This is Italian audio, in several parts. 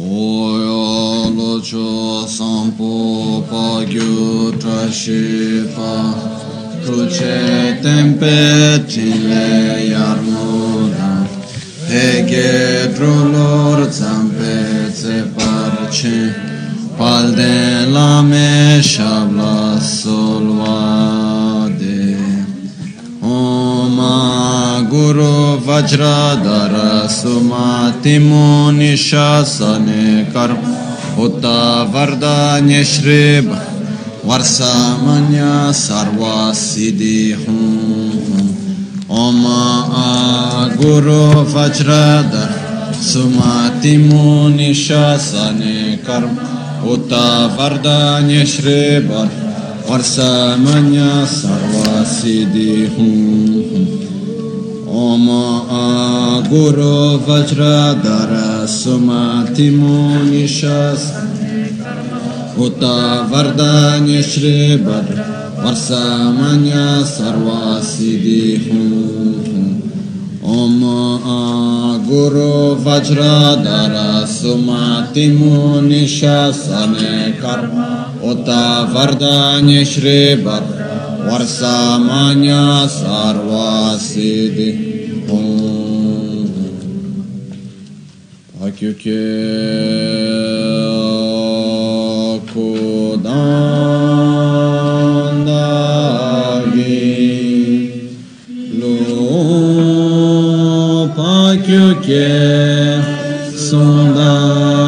Oyo lo cho sampo pa gyu tra shi pa Kruce tempe tile yarmuda Hege drolor zampe ze parce Palde la me shabla Guru Vajradhara Sumati Muni Shasane Karm Utta Vardanya Shrib Varsamanya Sarva Siddhi Oma Guru Vajradhara Sumati Muni Shasane Karm Utta Vardanya Shribar Varsamanya Om Guru Vajradhara Sumati Muni Shasane Uta Vardanya Shribar Varsamanya Sarva Siddhi Hum Om Guru Vajradhara Sumati Akyuke Kudandagi Lo Pakyuke Sundandagi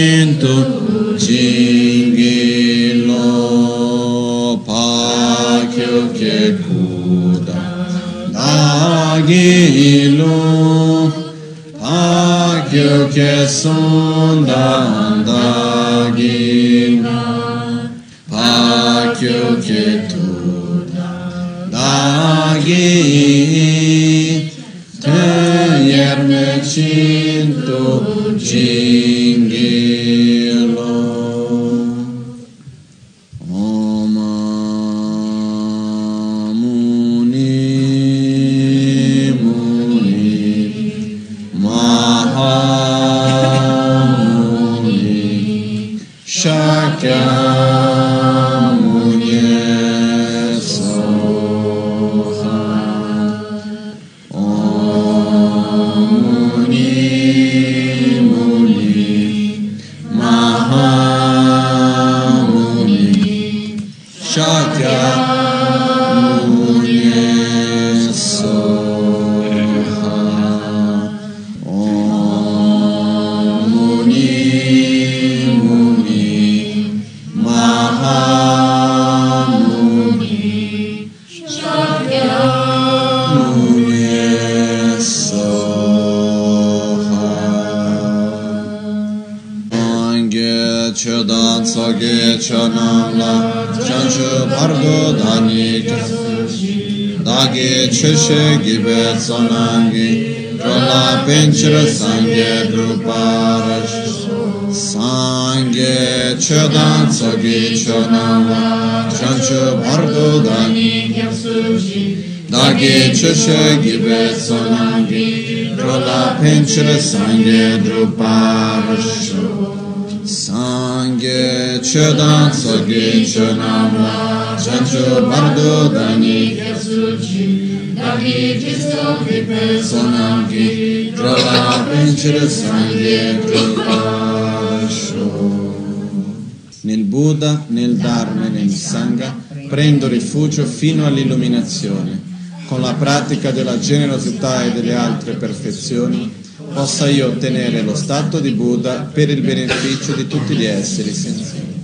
Pakyuke Sundandagima Pakyuke Tuda Dagi Cheshe Gibe Sonangi Rola Pinchra Sange Druparash Sange Chodan Sage Chonamla Chanshu Bargo Dani Sonangi Trova Vincere Sangue Drupasho Nel Buddha, nel Dharma e nel Sangha prendo rifugio fino all'illuminazione. Con la pratica della generosità e delle altre perfezioni possa io ottenere lo stato di Buddha per il beneficio di tutti gli esseri sensibili.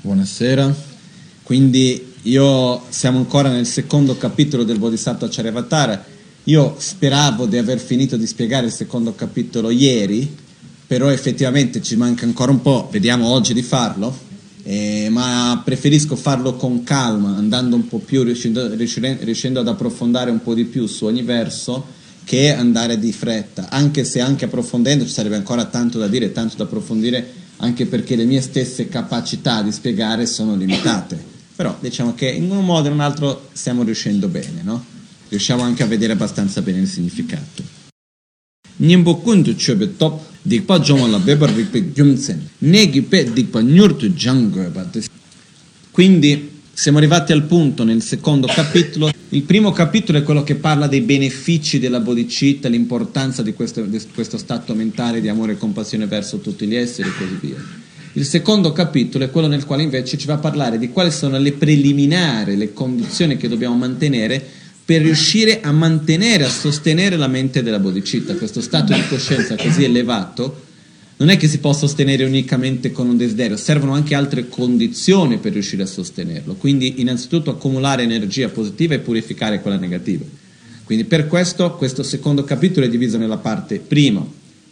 Buonasera, quindi io siamo ancora nel secondo capitolo del Bodhisattva Charyavatara. Io speravo di aver finito di spiegare il secondo capitolo ieri, però effettivamente ci manca ancora un po', vediamo oggi di farlo, eh, ma preferisco farlo con calma, andando un po' più, riuscendo, riuscendo ad approfondire un po' di più su ogni verso che andare di fretta, anche se anche approfondendo ci sarebbe ancora tanto da dire, tanto da approfondire, anche perché le mie stesse capacità di spiegare sono limitate. Però diciamo che in un modo o in un altro stiamo riuscendo bene, no? Riusciamo anche a vedere abbastanza bene il significato. Nyimbo kundu chobe top dikpa jongwa la bebar rikpe gyumtsen negi pe dikpa nyurtu jangwe Quindi siamo arrivati al punto nel secondo capitolo. Il primo capitolo è quello che parla dei benefici della bodhicitta, l'importanza di questo, di questo stato mentale di amore e compassione verso tutti gli esseri e così via. Il secondo capitolo è quello nel quale invece ci va a parlare di quali sono le preliminari, le condizioni che dobbiamo mantenere per riuscire a mantenere, a sostenere la mente della bodhicitta, questo stato di coscienza così elevato non è che si può sostenere unicamente con un desiderio, servono anche altre condizioni per riuscire a sostenerlo. Quindi innanzitutto accumulare energia positiva e purificare quella negativa. Quindi per questo questo secondo capitolo è diviso nella parte prima,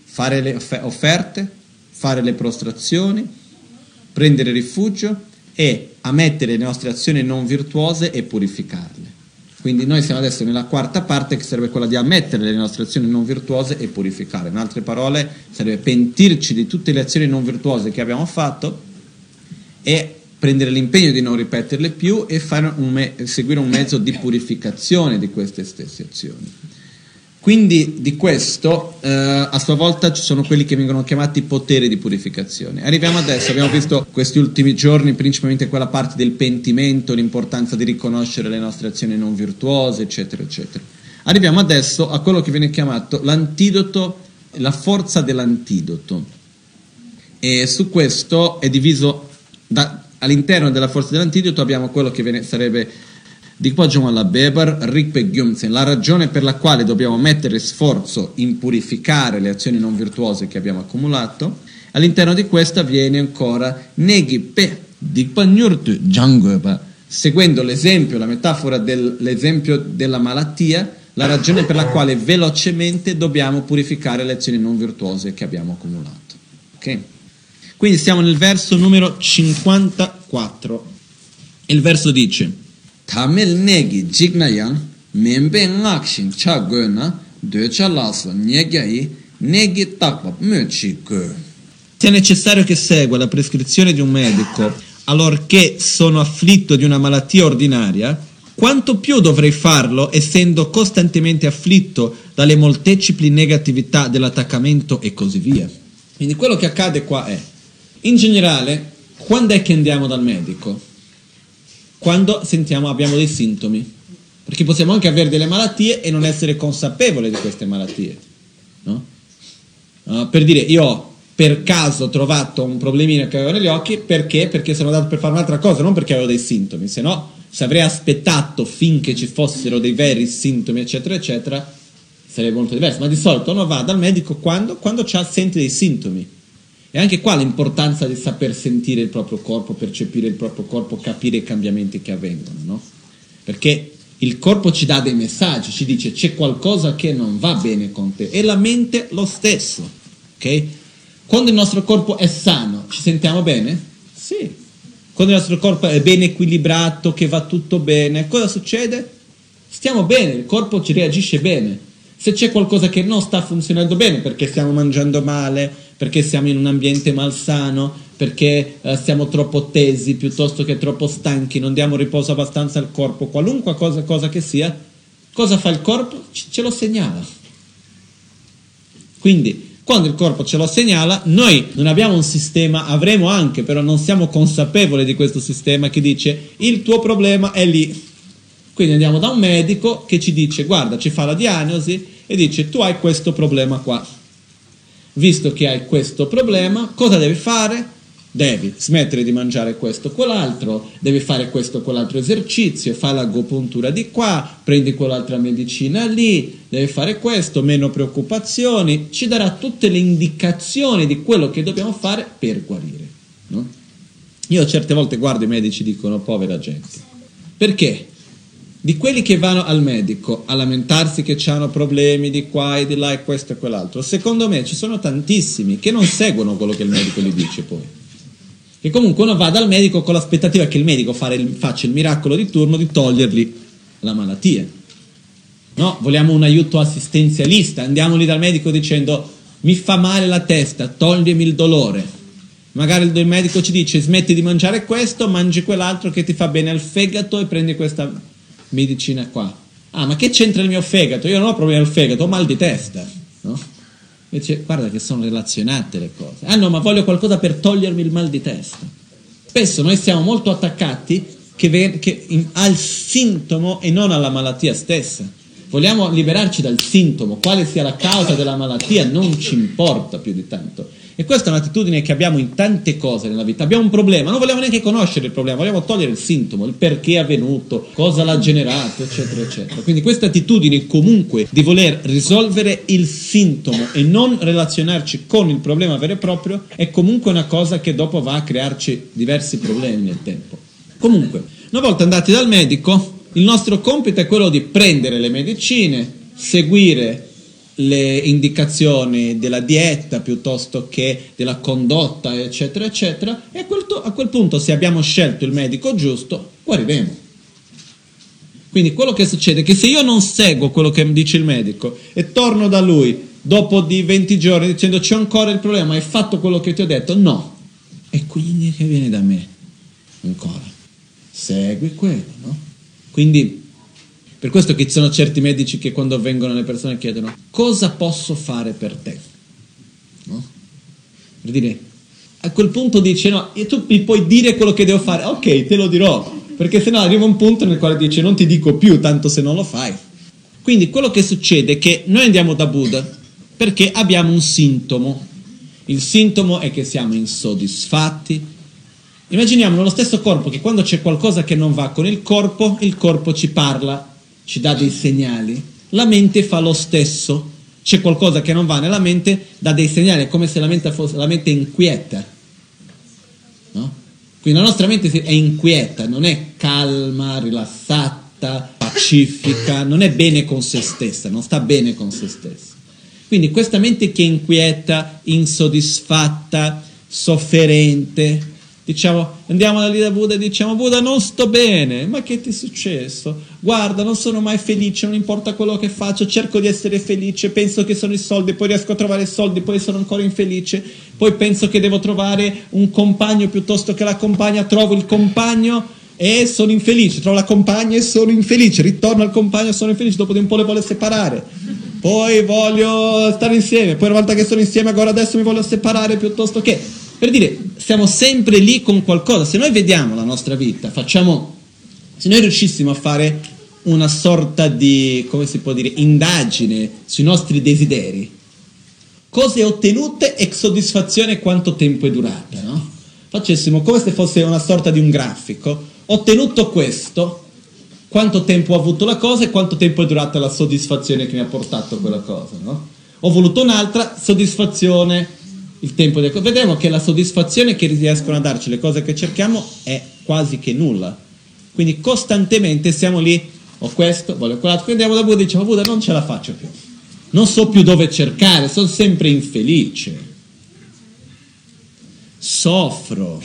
fare le offerte, fare le prostrazioni, prendere rifugio e ammettere le nostre azioni non virtuose e purificarle. Quindi noi siamo adesso nella quarta parte che sarebbe quella di ammettere le nostre azioni non virtuose e purificare. In altre parole sarebbe pentirci di tutte le azioni non virtuose che abbiamo fatto e prendere l'impegno di non ripeterle più e un me- seguire un mezzo di purificazione di queste stesse azioni. Quindi di questo eh, a sua volta ci sono quelli che vengono chiamati poteri di purificazione. Arriviamo adesso, abbiamo visto questi ultimi giorni principalmente quella parte del pentimento, l'importanza di riconoscere le nostre azioni non virtuose, eccetera, eccetera. Arriviamo adesso a quello che viene chiamato l'antidoto, la forza dell'antidoto. E su questo è diviso da, all'interno della forza dell'antidoto abbiamo quello che viene, sarebbe Dikpajong alla Bebar, Rikpe Gyumtsen, la ragione per la quale dobbiamo mettere sforzo in purificare le azioni non virtuose che abbiamo accumulato, all'interno di questa viene ancora Negi Pe Dikpanyurtu Jangoba, seguendo l'esempio, la metafora dell'esempio della malattia, la ragione per la quale velocemente dobbiamo purificare le azioni non virtuose che abbiamo accumulato. Okay? Quindi siamo nel verso numero 54. Il verso dice tamil negi jigna yang membe ngakshin cha go na decha laso nyegai negi takpa möchi go. Se è necessario che segua la prescrizione di un medico allorché sono afflitto di una malattia ordinaria, quanto più dovrei farlo essendo costantemente afflitto dalle moltepli negatività dell'attaccamento e così via. Quindi quello che accade qua è, in generale, quando è che andiamo dal medico? Quando sentiamo, abbiamo dei sintomi. Perché possiamo anche avere delle malattie e non essere consapevoli di queste malattie. No? Uh, per dire, io ho per caso trovato un problemino che avevo negli occhi, perché? Perché sono andato per fare un'altra cosa, non perché avevo dei sintomi, se no, se avrei aspettato finché ci fossero dei veri sintomi, eccetera, eccetera, sarebbe molto diverso. Ma di solito uno va dal medico quando, quando sente dei sintomi. E anche qua l'importanza di saper sentire il proprio corpo, percepire il proprio corpo, capire i cambiamenti che avvengono, no? Perché il corpo ci dà dei messaggi, ci dice c'è qualcosa che non va bene con te e la mente lo stesso, ok? Quando il nostro corpo è sano, ci sentiamo bene? Sì. Quando il nostro corpo è ben equilibrato, che va tutto bene, cosa succede? Stiamo bene, il corpo ci reagisce bene. Se c'è qualcosa che non sta funzionando bene perché stiamo mangiando male, perché siamo in un ambiente malsano, perché eh, siamo troppo tesi piuttosto che troppo stanchi, non diamo riposo abbastanza al corpo, qualunque cosa, cosa che sia, cosa fa il corpo? C- ce lo segnala. Quindi, quando il corpo ce lo segnala, noi non abbiamo un sistema, avremo anche, però non siamo consapevoli di questo sistema che dice il tuo problema è lì. Quindi andiamo da un medico che ci dice, guarda, ci fa la diagnosi e dice tu hai questo problema qua visto che hai questo problema, cosa devi fare? devi smettere di mangiare questo o quell'altro, devi fare questo o quell'altro esercizio, fai l'agopuntura di qua, prendi quell'altra medicina lì, devi fare questo, meno preoccupazioni, ci darà tutte le indicazioni di quello che dobbiamo fare per guarire. No? Io certe volte guardo i medici e dicono povera gente. Perché? Di quelli che vanno al medico a lamentarsi che hanno problemi di qua e di là e questo e quell'altro, secondo me ci sono tantissimi che non seguono quello che il medico gli dice poi che comunque uno va dal medico con l'aspettativa che il medico il, faccia il miracolo di turno di togliergli la malattia. No, vogliamo un aiuto assistenzialista, andiamo lì dal medico dicendo mi fa male la testa, toglimi il dolore. Magari il medico ci dice smetti di mangiare questo, mangi quell'altro che ti fa bene al fegato e prendi questa medicina qua. Ah, ma che c'entra il mio fegato? Io non ho problemi al fegato, ho mal di testa. No? Invece guarda che sono relazionate le cose. Ah no, ma voglio qualcosa per togliermi il mal di testa. Spesso noi siamo molto attaccati che ve- che in- al sintomo e non alla malattia stessa. Vogliamo liberarci dal sintomo, quale sia la causa della malattia non ci importa più di tanto. E questa è un'attitudine che abbiamo in tante cose nella vita. Abbiamo un problema, non vogliamo neanche conoscere il problema, vogliamo togliere il sintomo, il perché è avvenuto, cosa l'ha generato, eccetera, eccetera. Quindi questa attitudine comunque di voler risolvere il sintomo e non relazionarci con il problema vero e proprio è comunque una cosa che dopo va a crearci diversi problemi nel tempo. Comunque, una volta andati dal medico, il nostro compito è quello di prendere le medicine, seguire le indicazioni della dieta piuttosto che della condotta, eccetera, eccetera, e a quel, to- a quel punto se abbiamo scelto il medico giusto, guariremo. Quindi quello che succede è che se io non seguo quello che dice il medico e torno da lui dopo di 20 giorni dicendo c'è ancora il problema, hai fatto quello che ti ho detto, no. E quindi che viene da me? Ancora. Segui quello, no? Quindi per questo che ci sono certi medici che quando vengono le persone chiedono cosa posso fare per te? No? Per dire, a quel punto dice no, tu mi puoi dire quello che devo fare, ok, te lo dirò, perché sennò arriva un punto nel quale dice non ti dico più, tanto se non lo fai. Quindi quello che succede è che noi andiamo da Buddha perché abbiamo un sintomo. Il sintomo è che siamo insoddisfatti. Immaginiamo nello stesso corpo che quando c'è qualcosa che non va con il corpo, il corpo ci parla ci dà dei segnali, la mente fa lo stesso. C'è qualcosa che non va nella mente, dà dei segnali, è come se la mente fosse la mente inquieta. No? Quindi la nostra mente è inquieta, non è calma, rilassata, pacifica, non è bene con se stessa, non sta bene con se stessa. Quindi questa mente che è inquieta, insoddisfatta, sofferente, Diciamo, andiamo da lì da Buddha e diciamo Buddha non sto bene, ma che ti è successo? Guarda, non sono mai felice, non importa quello che faccio, cerco di essere felice, penso che sono i soldi, poi riesco a trovare i soldi, poi sono ancora infelice, poi penso che devo trovare un compagno piuttosto che la compagna, trovo il compagno e sono infelice, trovo la compagna e sono infelice, ritorno al compagno e sono infelice, dopo di un po' le vuole separare. Poi voglio stare insieme, poi una volta che sono insieme, ancora adesso mi voglio separare piuttosto che per dire, siamo sempre lì con qualcosa. Se noi vediamo la nostra vita, facciamo, se noi riuscissimo a fare una sorta di, come si può dire, indagine sui nostri desideri, cose ottenute e soddisfazione quanto tempo è durata, no? Facessimo come se fosse una sorta di un grafico, ottenuto questo, quanto tempo ho avuto la cosa e quanto tempo è durata la soddisfazione che mi ha portato quella cosa, no? Ho voluto un'altra soddisfazione, il tempo del... Vedremo che la soddisfazione che riescono a darci le cose che cerchiamo è quasi che nulla. Quindi costantemente siamo lì, ho questo, voglio quell'altro, quindi andiamo da Buddha e diciamo Buddha non ce la faccio più, non so più dove cercare, sono sempre infelice, soffro,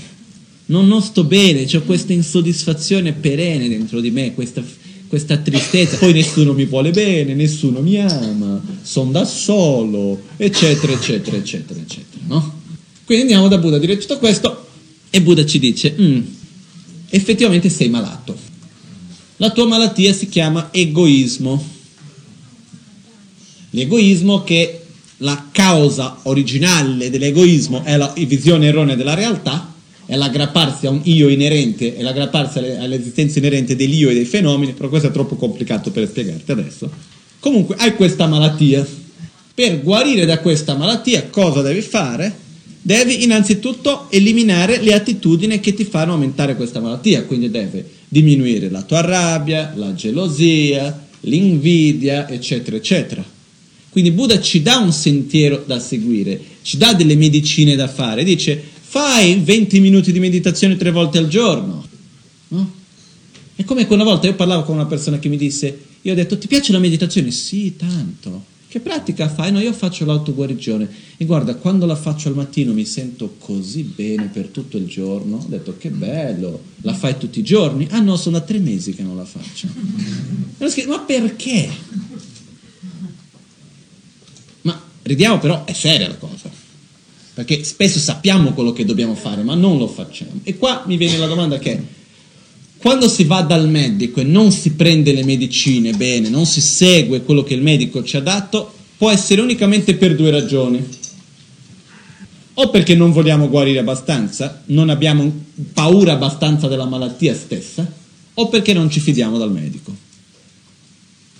non, non sto bene, ho questa insoddisfazione perenne dentro di me, questa questa tristezza, poi nessuno mi vuole bene, nessuno mi ama, sono da solo, eccetera, eccetera, eccetera, eccetera, no? Quindi andiamo da Buddha a dire tutto questo e Buddha ci dice, mm, effettivamente sei malato. La tua malattia si chiama egoismo. L'egoismo che la causa originale dell'egoismo è la visione erronea della realtà, è l'aggrapparsi a un io inerente e l'aggrapparsi alle, all'esistenza inerente dell'io e dei fenomeni, però questo è troppo complicato per spiegarti adesso. Comunque hai questa malattia. Per guarire da questa malattia cosa devi fare? devi innanzitutto eliminare le attitudini che ti fanno aumentare questa malattia, quindi devi diminuire la tua rabbia, la gelosia, l'invidia, eccetera, eccetera. Quindi Buddha ci dà un sentiero da seguire, ci dà delle medicine da fare, dice fai 20 minuti di meditazione tre volte al giorno. No? È come quella volta io parlavo con una persona che mi disse, io ho detto ti piace la meditazione? Sì, tanto. Che pratica fai? No, io faccio l'autoguarigione e guarda, quando la faccio al mattino mi sento così bene per tutto il giorno. Ho detto che bello, la fai tutti i giorni? Ah no, sono da tre mesi che non la faccio. Ma perché? Ma ridiamo però, è seria la cosa. Perché spesso sappiamo quello che dobbiamo fare, ma non lo facciamo. E qua mi viene la domanda che quando si va dal medico e non si prende le medicine bene, non si segue quello che il medico ci ha dato, può essere unicamente per due ragioni. O perché non vogliamo guarire abbastanza, non abbiamo paura abbastanza della malattia stessa, o perché non ci fidiamo dal medico.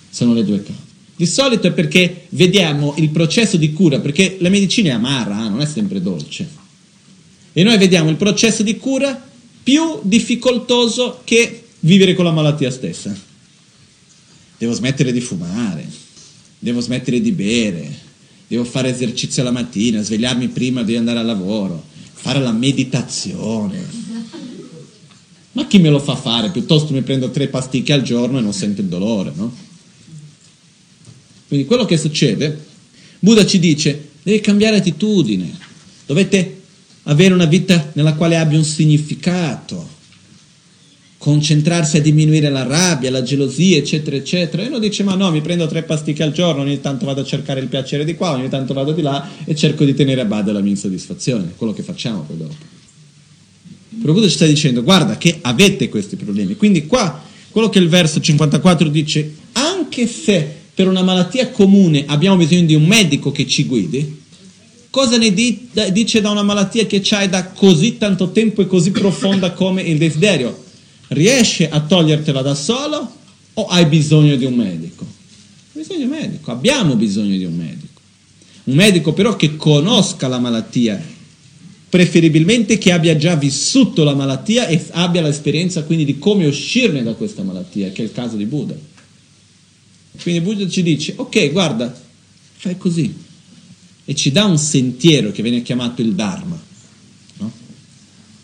Sono le due cause. Di solito è perché vediamo il processo di cura, perché la medicina è amara, eh, non è sempre dolce. E noi vediamo il processo di cura più difficoltoso che vivere con la malattia stessa. Devo smettere di fumare, devo smettere di bere, devo fare esercizio la mattina, svegliarmi prima di andare al lavoro, fare la meditazione. Ma chi me lo fa fare? Piuttosto mi prendo tre pasticche al giorno e non sento il dolore, no? Quindi quello che succede, Buddha ci dice, devi cambiare attitudine, dovete avere una vita nella quale abbia un significato, concentrarsi a diminuire la rabbia, la gelosia, eccetera, eccetera. E uno dice, ma no, mi prendo tre pasticche al giorno, ogni tanto vado a cercare il piacere di qua, ogni tanto vado di là e cerco di tenere a bada la mia insoddisfazione, quello che facciamo poi dopo. Però Buddha ci sta dicendo, guarda che avete questi problemi. Quindi qua, quello che il verso 54 dice, anche se per una malattia comune abbiamo bisogno di un medico che ci guidi, Cosa ne dice da una malattia che c'hai da così tanto tempo e così profonda come il desiderio? Riesce a togliertela da solo o hai bisogno di un medico? Bisogno di un medico, abbiamo bisogno di un medico. Un medico però che conosca la malattia, preferibilmente che abbia già vissuto la malattia e abbia l'esperienza quindi di come uscirne da questa malattia, che è il caso di Buddha. Quindi Buddha ci dice, ok, guarda, fai così, e ci dà un sentiero che viene chiamato il Dharma. No?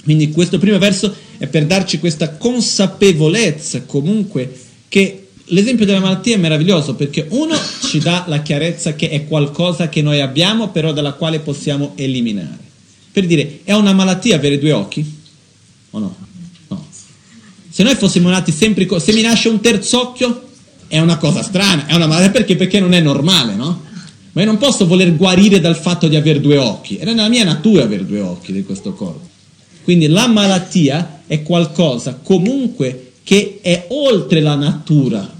Quindi questo primo verso è per darci questa consapevolezza comunque che l'esempio della malattia è meraviglioso perché uno ci dà la chiarezza che è qualcosa che noi abbiamo però dalla quale possiamo eliminare. Per dire, è una malattia avere due occhi? O no? No. Se noi fossimo nati sempre, se mi nasce un terzo occhio è una cosa strana, è una malattia perché? Perché non è normale, no? ma io non posso voler guarire dal fatto di avere due occhi, era nella mia natura avere due occhi di questo corpo. Quindi la malattia è qualcosa comunque che è oltre la natura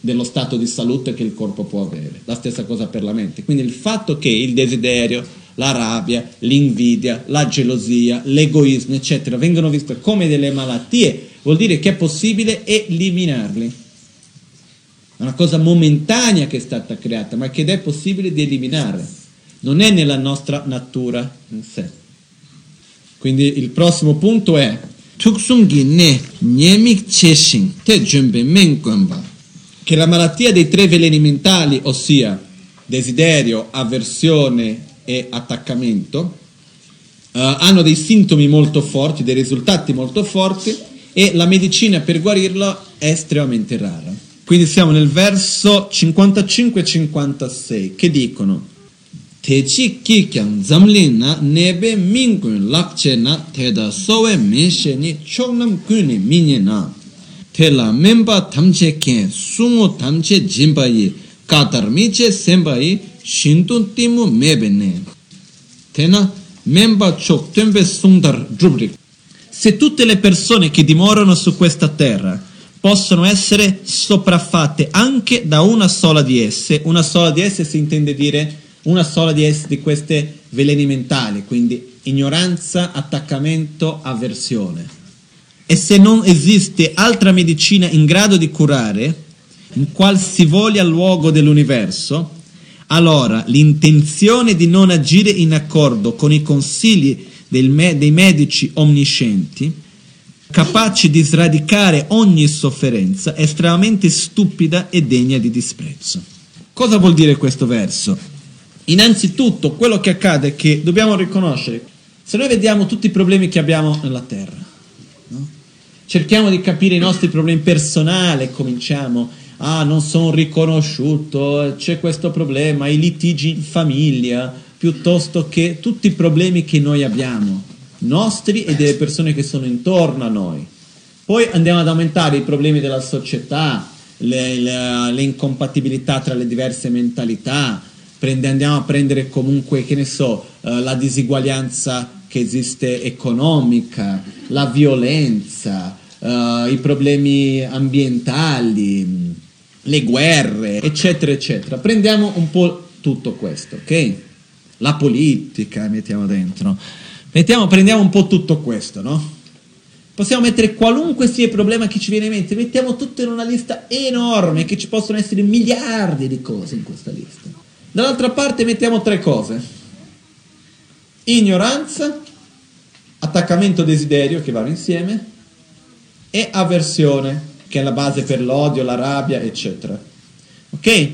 dello stato di salute che il corpo può avere. La stessa cosa per la mente. Quindi il fatto che il desiderio, la rabbia, l'invidia, la gelosia, l'egoismo, eccetera, vengono viste come delle malattie, vuol dire che è possibile eliminarli una cosa momentanea che è stata creata, ma che è possibile di eliminare. Non è nella nostra natura in sé. Quindi il prossimo punto è che la malattia dei tre veleni mentali, ossia desiderio, avversione e attaccamento, uh, hanno dei sintomi molto forti, dei risultati molto forti e la medicina per guarirlo è estremamente rara. Quindi siamo nel verso 55-56 che dicono Techi kikyang zamlin na nebe mingun lakche na teda sowe menshe ni choknam kuni minye na. Tela memba tamche ken sungo tamche jimba katar miche semba shintun timu mebe ne. Tena memba chok tembe sundar drubrik se tutte le persone che dimorano su questa terra possono essere sopraffatte anche da una sola di esse. Una sola di esse si intende dire una sola di esse di queste veleni mentali, quindi ignoranza, attaccamento, avversione. E se non esiste altra medicina in grado di curare, in qualsivoglia luogo dell'universo, allora l'intenzione di non agire in accordo con i consigli me- dei medici omniscienti, capaci di sradicare ogni sofferenza, estremamente stupida e degna di disprezzo. Cosa vuol dire questo verso? Innanzitutto quello che accade è che dobbiamo riconoscere, se noi vediamo tutti i problemi che abbiamo nella terra, no? cerchiamo di capire i nostri problemi personali, cominciamo, ah non sono riconosciuto, c'è questo problema, i litigi in famiglia, piuttosto che tutti i problemi che noi abbiamo, nostri e delle persone che sono intorno a noi. Poi andiamo ad aumentare i problemi della società, le, le, le incompatibilità tra le diverse mentalità, prende, andiamo a prendere comunque, che ne so, uh, la disuguaglianza che esiste economica, la violenza, uh, i problemi ambientali, le guerre, eccetera, eccetera. Prendiamo un po' tutto questo, ok? La politica, mettiamo dentro. Mettiamo, prendiamo un po' tutto questo, no? Possiamo mettere qualunque sia il problema che ci viene in mente, mettiamo tutto in una lista enorme, che ci possono essere miliardi di cose in questa lista. Dall'altra parte mettiamo tre cose. Ignoranza, attaccamento desiderio che vanno insieme e avversione che è la base per l'odio, la rabbia, eccetera. Ok?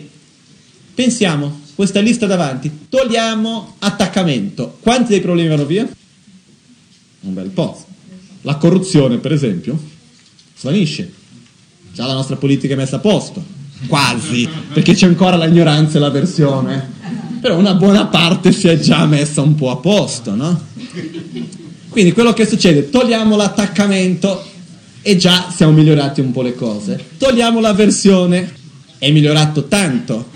Pensiamo, questa lista davanti, togliamo attaccamento. Quanti dei problemi vanno via? Un bel po'. La corruzione, per esempio, svanisce. Già la nostra politica è messa a posto. Quasi, perché c'è ancora l'ignoranza e l'avversione. Però una buona parte si è già messa un po' a posto, no? Quindi quello che succede, togliamo l'attaccamento e già siamo migliorati un po' le cose. Togliamo la versione, è migliorato tanto.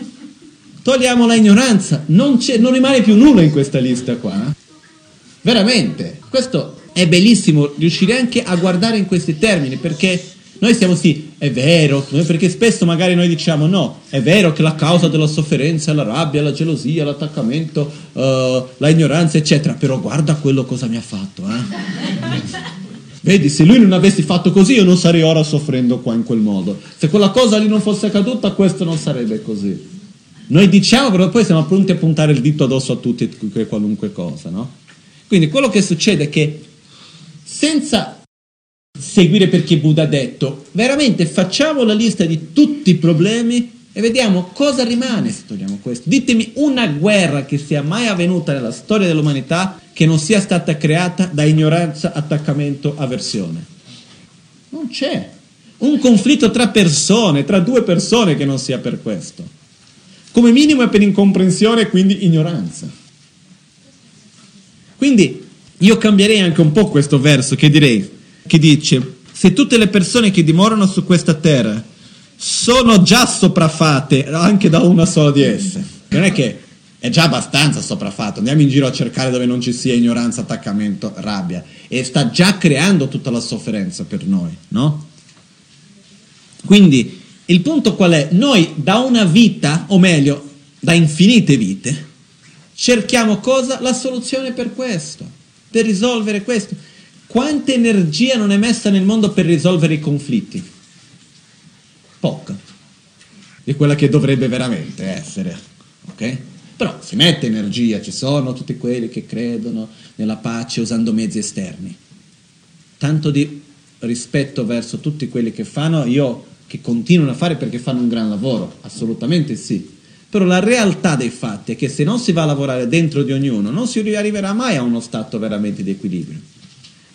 Togliamo la ignoranza, non, non rimane più nulla in questa lista qua. Veramente, questo è bellissimo riuscire anche a guardare in questi termini perché noi siamo sì, è vero, perché spesso magari noi diciamo no, è vero che la causa della sofferenza è la rabbia, la gelosia, l'attaccamento, uh, la ignoranza, eccetera, però guarda quello cosa mi ha fatto, eh? Vedi, se lui non avessi fatto così io non sarei ora soffrendo qua in quel modo. Se quella cosa lì non fosse accaduta, questo non sarebbe così. Noi diciamo, però poi siamo pronti a puntare il dito addosso a tutti e qualunque cosa, no? Quindi quello che succede è che senza seguire perché Buddha ha detto, veramente facciamo la lista di tutti i problemi e vediamo cosa rimane se togliamo questo. Ditemi una guerra che sia mai avvenuta nella storia dell'umanità che non sia stata creata da ignoranza, attaccamento, avversione. Non c'è. Un conflitto tra persone, tra due persone che non sia per questo. Come minimo è per incomprensione e quindi ignoranza. Quindi io cambierei anche un po' questo verso che direi, che dice, se tutte le persone che dimorano su questa terra sono già sopraffate anche da una sola di esse. Non è che è già abbastanza sopraffatto, andiamo in giro a cercare dove non ci sia ignoranza, attaccamento, rabbia e sta già creando tutta la sofferenza per noi, no? Quindi il punto qual è? Noi da una vita, o meglio, da infinite vite, cerchiamo cosa? La soluzione per questo, per risolvere questo. Quanta energia non è messa nel mondo per risolvere i conflitti? poca di quella che dovrebbe veramente essere, ok? Però si mette energia, ci sono tutti quelli che credono nella pace usando mezzi esterni. Tanto di rispetto verso tutti quelli che fanno, io che continuano a fare perché fanno un gran lavoro, assolutamente sì. Però la realtà dei fatti è che se non si va a lavorare dentro di ognuno, non si arriverà mai a uno stato veramente di equilibrio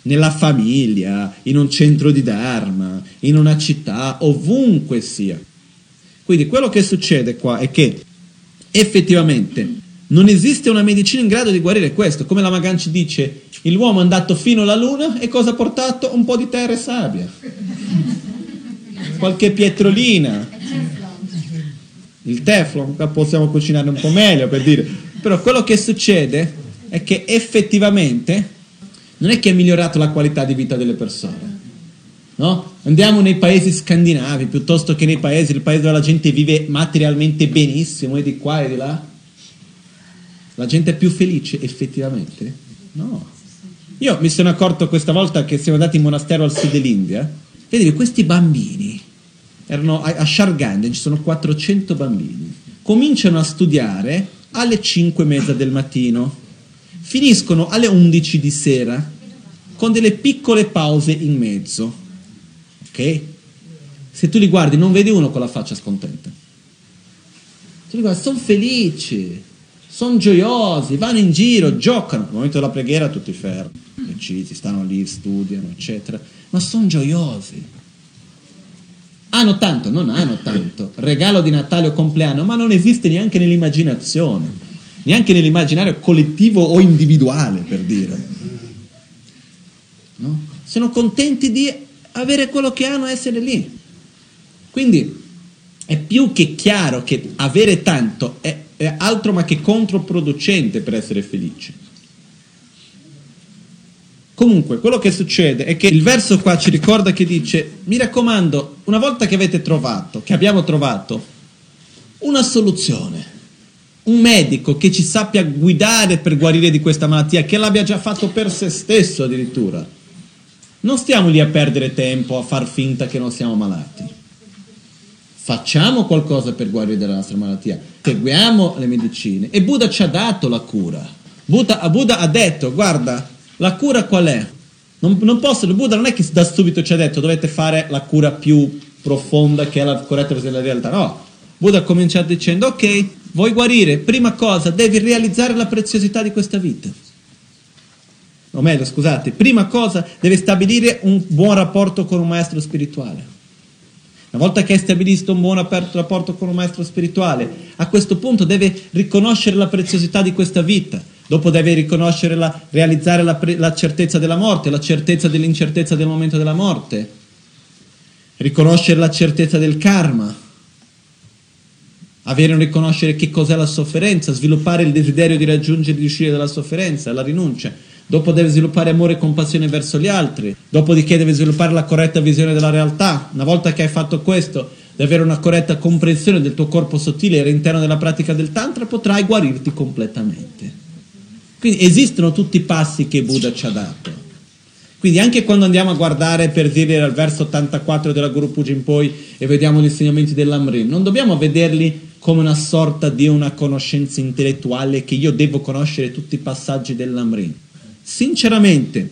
nella famiglia, in un centro di Dharma, in una città, ovunque sia. Quindi quello che succede qua è che effettivamente non esiste una medicina in grado di guarire questo. Come la Magan ci dice, l'uomo è andato fino alla luna e cosa ha portato? Un po' di terra e sabbia. Qualche pietrolina. Il teflon, possiamo cucinare un po' meglio per dire. Però quello che succede è che effettivamente non è che ha migliorato la qualità di vita delle persone. No? Andiamo nei paesi scandinavi piuttosto che nei paesi, il paese dove la gente vive materialmente benissimo e di qua e di là. La gente è più felice effettivamente? No. Io mi sono accorto questa volta che siamo andati in monastero al sud dell'India. Vedevi questi bambini, erano a, a Sharganda, ci sono 400 bambini cominciano a studiare alle 5 e mezza del mattino, finiscono alle 11 di sera, con delle piccole pause in mezzo. Ok? Se tu li guardi non vedi uno con la faccia scontenta. Tu li guardi, sono felici, sono gioiosi, vanno in giro, giocano. Al momento della preghiera tutti fermi, decisi, stanno lì, studiano, eccetera. Ma sono gioiosi. Hanno tanto, non hanno tanto. Regalo di Natale o compleanno, ma non esiste neanche nell'immaginazione, neanche nell'immaginario collettivo o individuale, per dire. No? Sono contenti di avere quello che hanno e essere lì. Quindi è più che chiaro che avere tanto è è altro ma che controproducente per essere felici. Comunque, quello che succede è che il verso qua ci ricorda che dice, mi raccomando, una volta che avete trovato, che abbiamo trovato una soluzione, un medico che ci sappia guidare per guarire di questa malattia, che l'abbia già fatto per se stesso addirittura, non stiamo lì a perdere tempo a far finta che non siamo malati facciamo qualcosa per guarire dalla nostra malattia, seguiamo le medicine. E Buddha ci ha dato la cura. Buddha, Buddha ha detto, guarda, la cura qual è? Non, non posso, Buddha non è che da subito ci ha detto dovete fare la cura più profonda che è la corretta versione della realtà, no. Buddha ha cominciato dicendo, ok, vuoi guarire? Prima cosa, devi realizzare la preziosità di questa vita. O meglio, scusate, prima cosa, devi stabilire un buon rapporto con un maestro spirituale. Una volta che hai stabilito un buon rapporto con un maestro spirituale, a questo punto deve riconoscere la preziosità di questa vita, dopo deve riconoscere la, realizzare la, la certezza della morte, la certezza dell'incertezza del momento della morte, riconoscere la certezza del karma, avere un riconoscere che cos'è la sofferenza, sviluppare il desiderio di raggiungere, di uscire dalla sofferenza, la rinuncia dopo deve sviluppare amore e compassione verso gli altri, dopodiché deve sviluppare la corretta visione della realtà. Una volta che hai fatto questo, devi avere una corretta comprensione del tuo corpo sottile all'interno della pratica del Tantra, potrai guarirti completamente. Quindi esistono tutti i passi che Buddha ci ha dato. Quindi anche quando andiamo a guardare per dire al verso 84 della Guru Pujin poi e vediamo gli insegnamenti dell'Amrim, non dobbiamo vederli come una sorta di una conoscenza intellettuale che io devo conoscere tutti i passaggi dell'Amrim sinceramente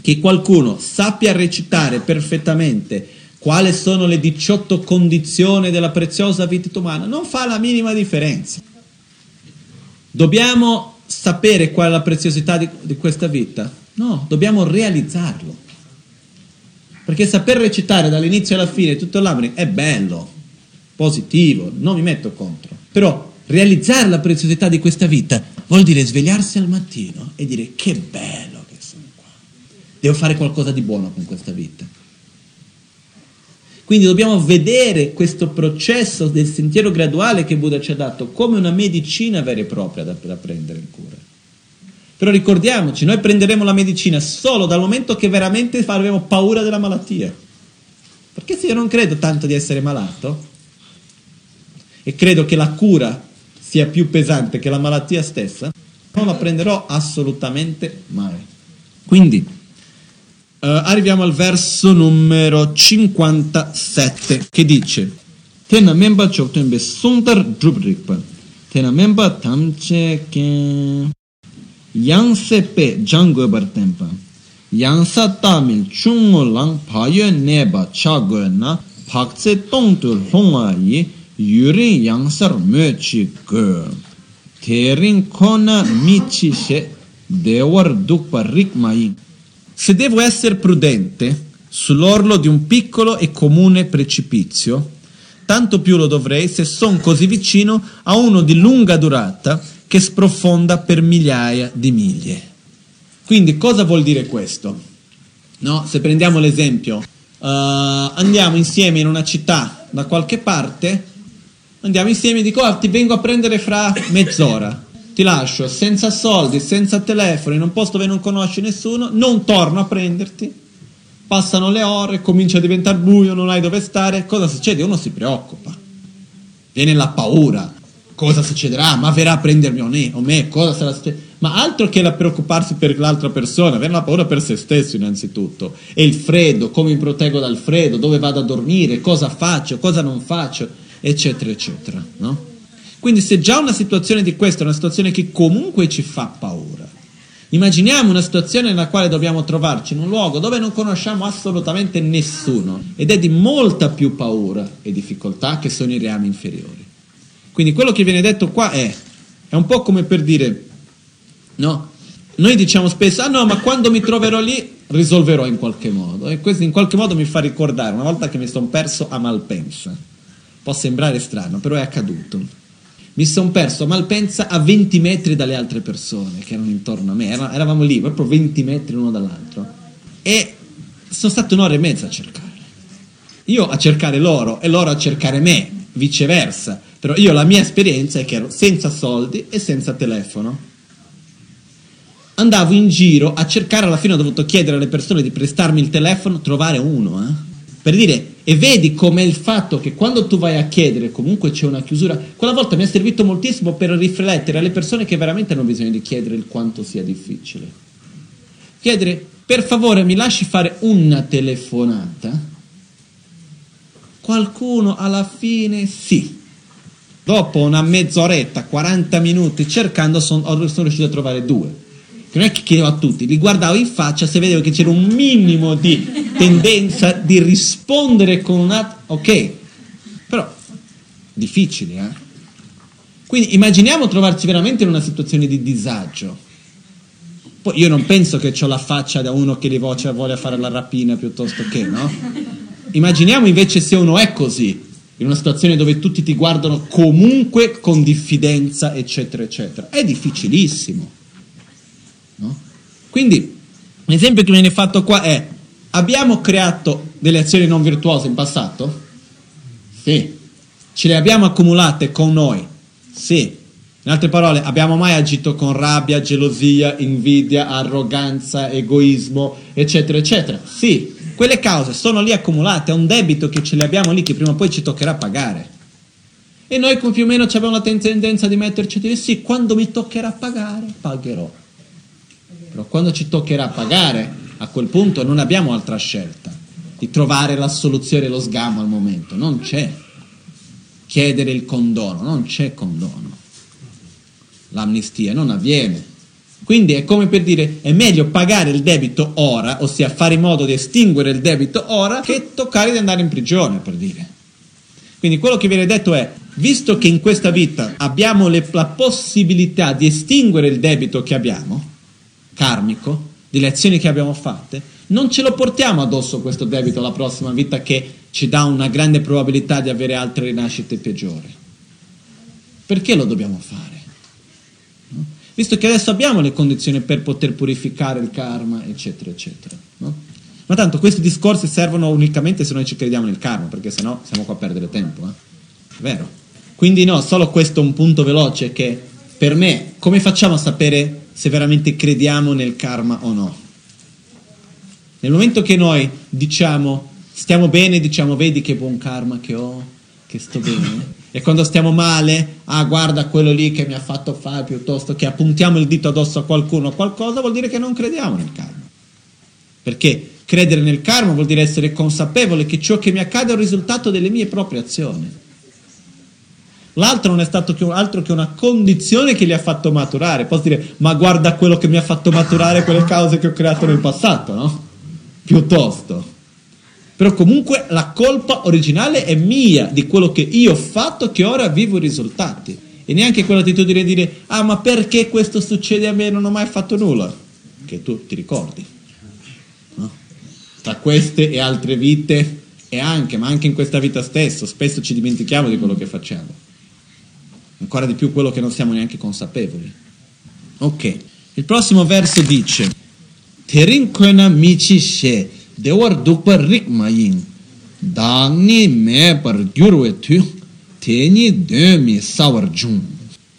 che qualcuno sappia recitare perfettamente quali sono le 18 condizioni della preziosa vita umana non fa la minima differenza. Dobbiamo sapere qual è la preziosità di, di questa vita? No, dobbiamo realizzarlo. Perché saper recitare dall'inizio alla fine tutto l'anno è bello, positivo, non mi metto contro. Però realizzare la preziosità di questa vita vuol dire svegliarsi al mattino e dire che bello che sono qua. Devo fare qualcosa di buono con questa vita. Quindi dobbiamo vedere questo processo del sentiero graduale che Buddha ci ha dato come una medicina vera e propria da, da prendere in cura. Però ricordiamoci, noi prenderemo la medicina solo dal momento che veramente avremo paura della malattia. Perché se io non credo tanto di essere malato e credo che la cura sia più pesante che la malattia stessa, non la prenderò assolutamente mai. Quindi, arriviamo al verso numero 57 che dice Tena memba choktenbe sundar drubrikpa Tena memba tamche ke Yang sepe jango bartempa Yang sa tamil chungo lang payo neba chago na Pakse tongtur honga yi yurin yangsar chi go terin kona michi she dewar dukpa rik mai se devo essere prudente sull'orlo di un piccolo e comune precipizio tanto più lo dovrei se sono così vicino a uno di lunga durata che sprofonda per migliaia di miglia quindi cosa vuol dire questo no? se prendiamo l'esempio uh, andiamo insieme in una città da qualche parte andiamo insieme e dico oh, ti vengo a prendere fra mezz'ora ti lascio senza soldi, senza telefono, in un posto dove non conosci nessuno, non torno a prenderti. Passano le ore, comincia a diventare buio, non hai dove stare. Cosa succede? Uno si preoccupa. Viene la paura. Cosa succederà? Ma verrà a prendermi o, ne, o me? Cosa sarà successo? Ma altro che la preoccuparsi per l'altra persona, avere la paura per se stesso innanzitutto. E il freddo, come mi proteggo dal freddo, dove vado a dormire, cosa faccio, cosa non faccio eccetera, eccetera. No? Quindi se già una situazione di questa è una situazione che comunque ci fa paura, immaginiamo una situazione nella quale dobbiamo trovarci in un luogo dove non conosciamo assolutamente nessuno ed è di molta più paura e difficoltà che sono i reami inferiori. Quindi quello che viene detto qua è, è un po' come per dire, no? Noi diciamo spesso, ah no, ma quando mi troverò lì risolverò in qualche modo. E questo in qualche modo mi fa ricordare una volta che mi sono perso a Malpensa. Può sembrare strano, però è accaduto mi sono perso a Malpensa a 20 metri dalle altre persone che erano intorno a me, Era, eravamo lì proprio 20 metri l'uno dall'altro e sono stato un'ora e mezza a cercare. Io a cercare loro e loro a cercare me, viceversa, però io la mia esperienza è che ero senza soldi e senza telefono. Andavo in giro a cercare, alla fine ho dovuto chiedere alle persone di prestarmi il telefono, trovare uno, eh? Per dire, e vedi come il fatto che quando tu vai a chiedere comunque c'è una chiusura, quella volta mi è servito moltissimo per riflettere alle persone che veramente hanno bisogno di chiedere il quanto sia difficile. Chiedere, per favore mi lasci fare una telefonata? Qualcuno alla fine sì. Dopo una mezz'oretta, 40 minuti cercando, sono, sono riuscito a trovare due non è che chiedevo a tutti, li guardavo in faccia se vedevo che c'era un minimo di tendenza di rispondere con un atto, ok, però difficile, eh? Quindi immaginiamo trovarci veramente in una situazione di disagio. Poi io non penso che ho la faccia da uno che li voce voglia fare la rapina piuttosto che, no? Immaginiamo invece se uno è così, in una situazione dove tutti ti guardano comunque con diffidenza, eccetera, eccetera. È difficilissimo. No? Quindi, l'esempio che viene fatto qua è, abbiamo creato delle azioni non virtuose in passato? Sì. Ce le abbiamo accumulate con noi? Sì. In altre parole, abbiamo mai agito con rabbia, gelosia, invidia, arroganza, egoismo, eccetera, eccetera? Sì. Quelle cause sono lì accumulate, è un debito che ce le abbiamo lì che prima o poi ci toccherà pagare. E noi più o meno abbiamo la tendenza di metterci a dire sì, quando mi toccherà pagare, pagherò. Però quando ci toccherà pagare, a quel punto non abbiamo altra scelta di trovare la soluzione lo sgamo al momento. Non c'è. Chiedere il condono, non c'è condono. L'amnistia non avviene. Quindi è come per dire è meglio pagare il debito ora, ossia fare in modo di estinguere il debito ora, che toccare di andare in prigione, per dire. Quindi quello che viene detto è, visto che in questa vita abbiamo le, la possibilità di estinguere il debito che abbiamo, karmico, delle azioni che abbiamo fatte, non ce lo portiamo addosso questo debito alla prossima vita che ci dà una grande probabilità di avere altre rinascite peggiori. Perché lo dobbiamo fare? No? Visto che adesso abbiamo le condizioni per poter purificare il karma, eccetera, eccetera. No? Ma tanto questi discorsi servono unicamente se noi ci crediamo nel karma, perché sennò siamo qua a perdere tempo. Eh? Vero? Quindi no, solo questo un punto veloce che per me, come facciamo a sapere se veramente crediamo nel karma o no. Nel momento che noi diciamo stiamo bene, diciamo vedi che buon karma che ho, che sto bene. E quando stiamo male, ah guarda quello lì che mi ha fatto fare, piuttosto che appuntiamo il dito addosso a qualcuno o qualcosa, vuol dire che non crediamo nel karma. Perché credere nel karma vuol dire essere consapevole che ciò che mi accade è il risultato delle mie proprie azioni. L'altro non è stato altro che una condizione che li ha fatto maturare. Posso dire, ma guarda quello che mi ha fatto maturare quelle cause che ho creato nel passato, no? Piuttosto. Però comunque la colpa originale è mia, di quello che io ho fatto, che ora vivo i risultati. E neanche quell'attitudine di dire, ah ma perché questo succede a me, non ho mai fatto nulla. Che tu ti ricordi. No? Tra queste e altre vite, e anche, ma anche in questa vita stessa, spesso ci dimentichiamo di quello che facciamo ancora di più quello che non siamo neanche consapevoli. Ok, il prossimo verso dice Terinkwena michi she dewar dukpa rikmayin dagni me par gyurwe tu teni demi sawar jun.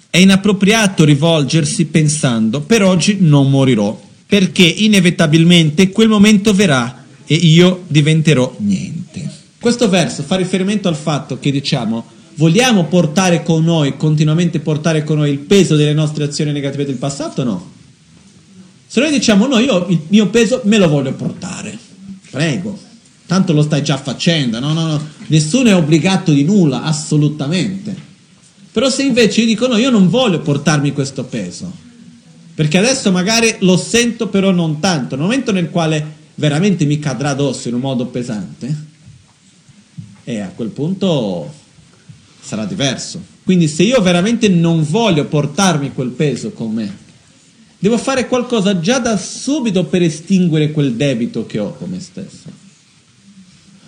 È inappropriato rivolgersi pensando per oggi non morirò, perché inevitabilmente quel momento verrà e io diventerò niente. Questo verso fa riferimento al fatto che diciamo vogliamo portare con noi, continuamente portare con noi il peso delle nostre azioni negative del passato o no? Se noi diciamo no, io il mio peso me lo voglio portare, prego, tanto lo stai già facendo, no, no, no, nessuno è obbligato di nulla, assolutamente. Però se invece io dico no, io non voglio portarmi questo peso, perché adesso magari lo sento però non tanto, nel momento nel quale veramente mi cadrà addosso in un modo pesante, e a quel punto sarà diverso. Quindi se io veramente non voglio portarmi quel peso con me, devo fare qualcosa già da subito per estinguere quel debito che ho con me stesso.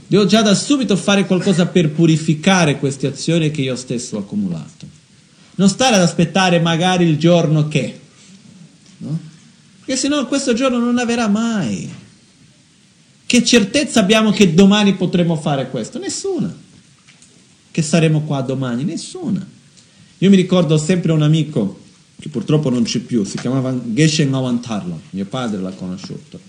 Devo già da subito fare qualcosa per purificare queste azioni che io stesso ho accumulato. Non stare ad aspettare magari il giorno che, no? Perché se no questo giorno non avverrà mai. Che certezza abbiamo che domani potremo fare questo? Nessuna. Che saremo qua domani? Nessuna. Io mi ricordo sempre un amico che purtroppo non c'è più, si chiamava Geshen Awantarlo, mio padre l'ha conosciuto.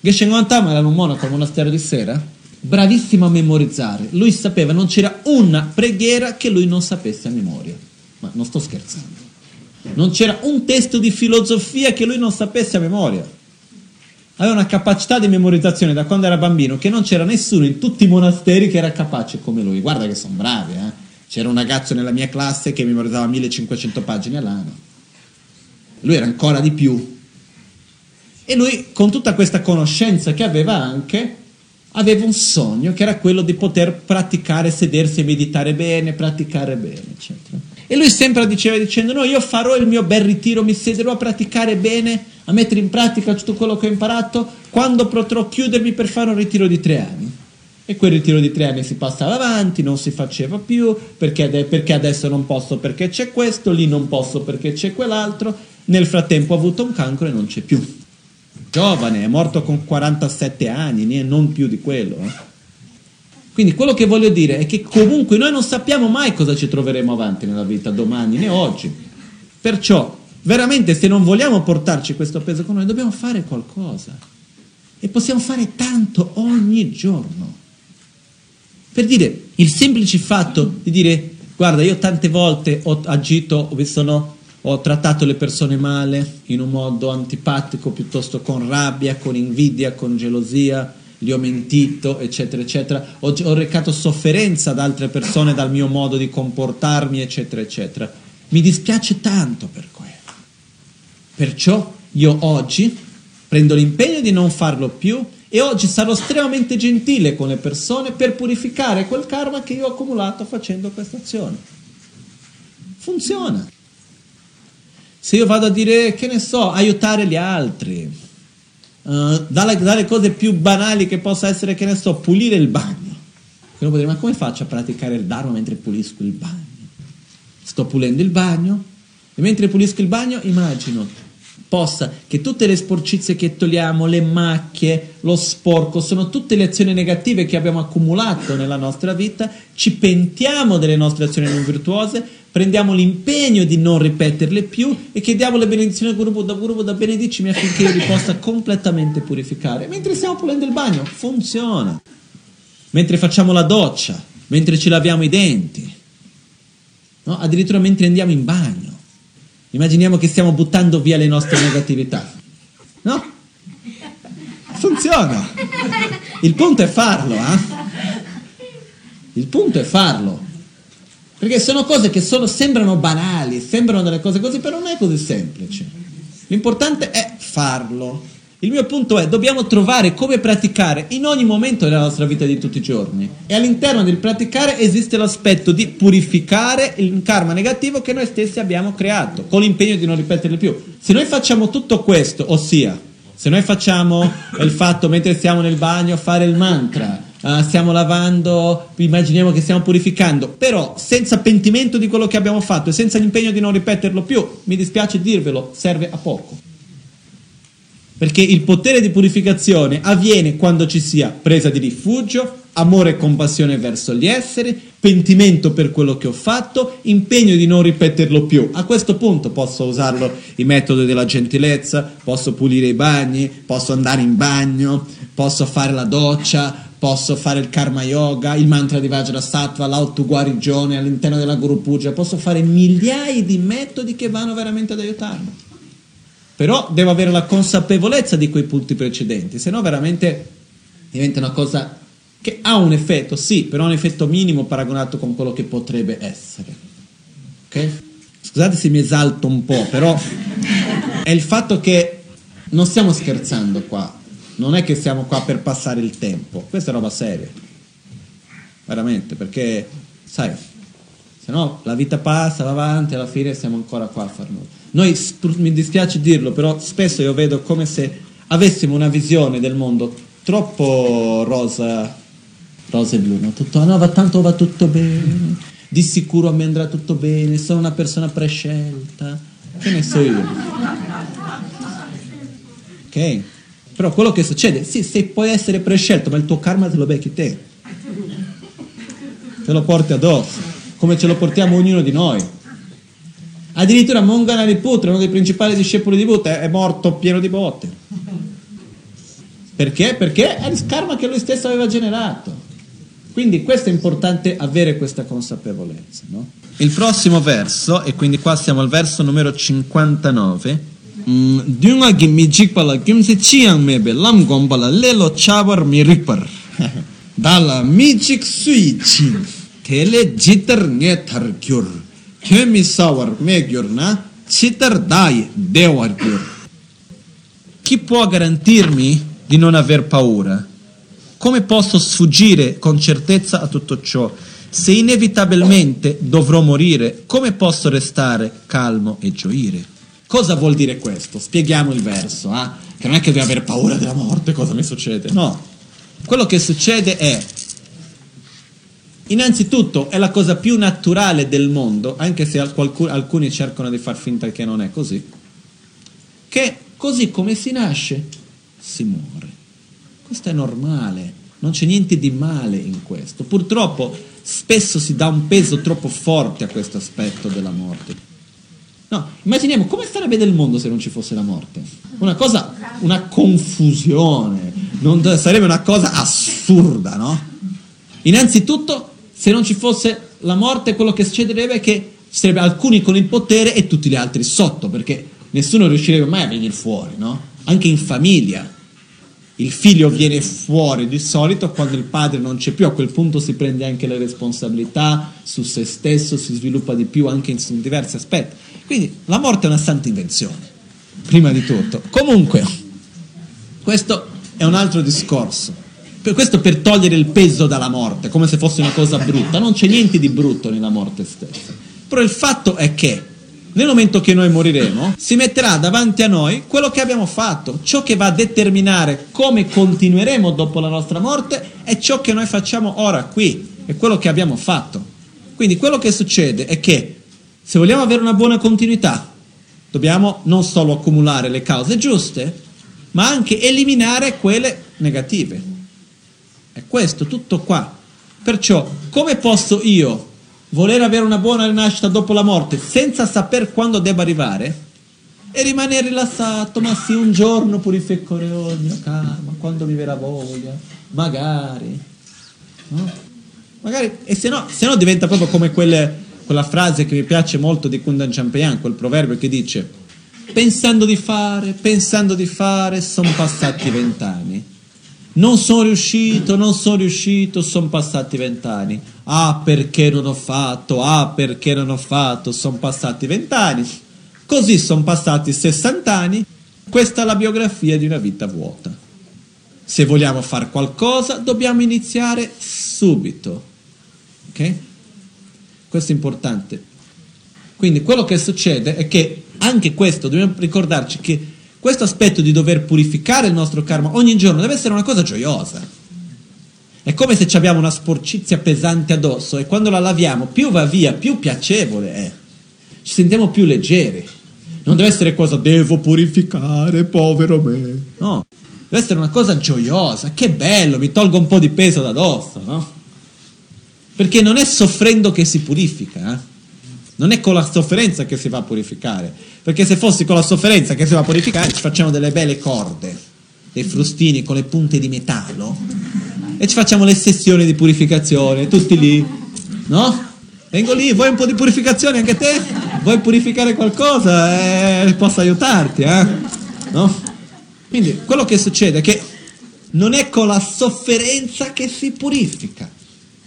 Geshen Awantarlo era un monaco al monastero di Sera bravissimo a memorizzare. Lui sapeva, non c'era una preghiera che lui non sapesse a memoria. Ma non sto scherzando. Non c'era un testo di filosofia che lui non sapesse a memoria. Aveva una capacità di memorizzazione da quando era bambino che non c'era nessuno in tutti i monasteri che era capace come lui. Guarda che sono bravi, eh? C'era un ragazzo nella mia classe che memorizzava 1500 pagine all'anno. Lui era ancora di più. E lui, con tutta questa conoscenza che aveva anche, aveva un sogno che era quello di poter praticare, sedersi e meditare bene, praticare bene, eccetera. E lui sempre diceva dicendo, no, io farò il mio bel ritiro, mi siederò a praticare bene, a mettere in pratica tutto quello che ho imparato, quando potrò chiudermi per fare un ritiro di tre anni. E quel ritiro di tre anni si passava avanti, non si faceva più, perché, perché adesso non posso perché c'è questo, lì non posso perché c'è quell'altro, nel frattempo ho avuto un cancro e non c'è più giovane, è morto con 47 anni, non più di quello. Eh. Quindi quello che voglio dire è che comunque noi non sappiamo mai cosa ci troveremo avanti nella vita, domani né oggi. Perciò, veramente, se non vogliamo portarci questo peso con noi, dobbiamo fare qualcosa. E possiamo fare tanto ogni giorno. Per dire, il semplice fatto di dire, guarda, io tante volte ho agito, sono ho trattato le persone male in un modo antipatico, piuttosto con rabbia, con invidia, con gelosia, gli ho mentito, eccetera, eccetera, ho, ho recato sofferenza ad altre persone dal mio modo di comportarmi, eccetera, eccetera. Mi dispiace tanto per quello. Perciò io oggi prendo l'impegno di non farlo più e oggi sarò estremamente gentile con le persone per purificare quel karma che io ho accumulato facendo questa azione. Funziona. Se io vado a dire, che ne so, aiutare gli altri, uh, dalle, dalle, cose più banali che possa essere, che ne so, pulire il bagno. Uno può dire, ma come faccio a praticare il Dharma mentre pulisco il bagno? Sto pulendo il bagno e mentre pulisco il bagno immagino possa che tutte le sporcizie che togliamo, le macchie, lo sporco, sono tutte le azioni negative che abbiamo accumulato nella nostra vita, ci pentiamo delle nostre azioni non virtuose, prendiamo l'impegno di non ripeterle più e chiediamo le benedizioni a Guru Buddha, Guru Buddha benedicimi affinché io li possa completamente purificare. Mentre stiamo pulendo il bagno, funziona. Mentre facciamo la doccia, mentre ci laviamo i denti, no? addirittura mentre andiamo in bagno. Immaginiamo che stiamo buttando via le nostre negatività. No? Funziona. Il punto è farlo, eh? Il punto è farlo. Perché sono cose che sono, sembrano banali, sembrano delle cose così, però non è così semplice. L'importante è farlo. Il mio punto è, dobbiamo trovare come praticare in ogni momento della nostra vita di tutti i giorni. E all'interno del praticare esiste l'aspetto di purificare il karma negativo che noi stessi abbiamo creato, con l'impegno di non ripeterli più. Se noi facciamo tutto questo, ossia, se noi facciamo il fatto mentre siamo nel bagno fare il mantra, uh, stiamo lavando, immaginiamo che stiamo purificando, però senza pentimento di quello che abbiamo fatto e senza l'impegno di non ripeterlo più, mi dispiace dirvelo, serve a poco. Perché il potere di purificazione avviene quando ci sia presa di rifugio, amore e compassione verso gli esseri, pentimento per quello che ho fatto, impegno di non ripeterlo più. A questo punto posso usarlo i metodi della gentilezza, posso pulire i bagni, posso andare in bagno, posso fare la doccia, posso fare il karma yoga, il mantra di Vajrasattva, l'autoguarigione all'interno della Guru Puja, posso fare migliaia di metodi che vanno veramente ad aiutarmi. Però devo avere la consapevolezza di quei punti precedenti, se no veramente diventa una cosa che ha un effetto, sì, però un effetto minimo paragonato con quello che potrebbe essere. Ok? Scusate se mi esalto un po', però è il fatto che non stiamo scherzando qua. Non è che siamo qua per passare il tempo. Questa è roba seria. Veramente, perché, sai, se no la vita passa, va avanti, alla fine siamo ancora qua a far nulla. Noi, mi dispiace dirlo, però spesso io vedo come se avessimo una visione del mondo troppo rosa, rosa e blu, no? Tutto, no, va, tanto va tutto bene, di sicuro me andrà tutto bene, sono una persona prescelta, che ne so io. Ok? Però quello che succede, sì, se puoi essere prescelto, ma il tuo karma te lo becchi te. Te lo porti addosso, come ce lo portiamo ognuno di noi. Addirittura Monganariputra, uno dei principali discepoli di Buddha, è morto pieno di botte. Perché? Perché è il karma che lui stesso aveva generato. Quindi questo è importante avere questa consapevolezza. No? Il prossimo verso, e quindi qua siamo al verso numero 59. Mm, Dunga gimmi jikpala gimse chiang mebe lam gombala lelo chabar mirikpar. Dala mijik sui chin. Tele jitar nge gyur. Kemi sawar me na. Citar dai dewar gyur. Chi può garantirmi di non aver paura? Come posso sfuggire con certezza a tutto ciò? Se inevitabilmente dovrò morire, come posso restare calmo e gioire? Cosa vuol dire questo? Spieghiamo il verso, eh? che non è che devo avere paura della morte, cosa mi succede? No, quello che succede è, innanzitutto, è la cosa più naturale del mondo, anche se alcuni cercano di far finta che non è così, che così come si nasce, si muore. Questo è normale, non c'è niente di male in questo. Purtroppo spesso si dà un peso troppo forte a questo aspetto della morte. No, immaginiamo come sarebbe del mondo se non ci fosse la morte. Una cosa, una confusione, non, sarebbe una cosa assurda, no? Innanzitutto, se non ci fosse la morte, quello che succederebbe è che ci sarebbero alcuni con il potere e tutti gli altri sotto, perché nessuno riuscirebbe mai a venire fuori, no? Anche in famiglia il figlio viene fuori di solito quando il padre non c'è più, a quel punto si prende anche le responsabilità su se stesso, si sviluppa di più anche in diversi aspetti. Quindi la morte è una santa invenzione, prima di tutto. Comunque, questo è un altro discorso. Questo per togliere il peso dalla morte, come se fosse una cosa brutta. Non c'è niente di brutto nella morte stessa. Però il fatto è che nel momento che noi moriremo, si metterà davanti a noi quello che abbiamo fatto. Ciò che va a determinare come continueremo dopo la nostra morte è ciò che noi facciamo ora qui, è quello che abbiamo fatto. Quindi quello che succede è che se vogliamo avere una buona continuità, dobbiamo non solo accumulare le cause giuste, ma anche eliminare quelle negative. È questo tutto qua. Perciò, come posso io voler avere una buona rinascita dopo la morte senza saper quando debba arrivare e rimanere rilassato, ma sì, un giorno purificherò il mio karma, quando mi verrà voglia, magari. No? Magari, e se no, se no diventa proprio come quelle, quella frase che mi piace molto di Kundan Champion, quel proverbio che dice pensando di fare, pensando di fare, sono passati vent'anni non sono riuscito, non sono riuscito, sono passati vent'anni. Ah, perché non ho fatto? Ah, perché non ho fatto? Sono passati vent'anni. Così sono passati 60 anni. Questa è la biografia di una vita vuota. Se vogliamo fare qualcosa, dobbiamo iniziare subito. Ok? Questo è importante. Quindi quello che succede è che anche questo dobbiamo ricordarci che questo aspetto di dover purificare il nostro karma ogni giorno deve essere una cosa gioiosa. È come se abbiamo una sporcizia pesante addosso e quando la laviamo più va via, più piacevole è. Ci sentiamo più leggeri. Non deve essere cosa devo purificare, povero me. No, deve essere una cosa gioiosa. Che bello, mi tolgo un po' di peso da addosso, no? Perché non è soffrendo che si purifica, eh? Non è con la sofferenza che si va a purificare, perché se fossi con la sofferenza che si va a purificare ci facciamo delle belle corde, dei frustini con le punte di metallo e ci facciamo le sessioni di purificazione, tutti lì, no? Vengo lì, vuoi un po' di purificazione anche te? Vuoi purificare qualcosa? Eh, posso aiutarti, eh? No? Quindi quello che succede è che non è con la sofferenza che si purifica,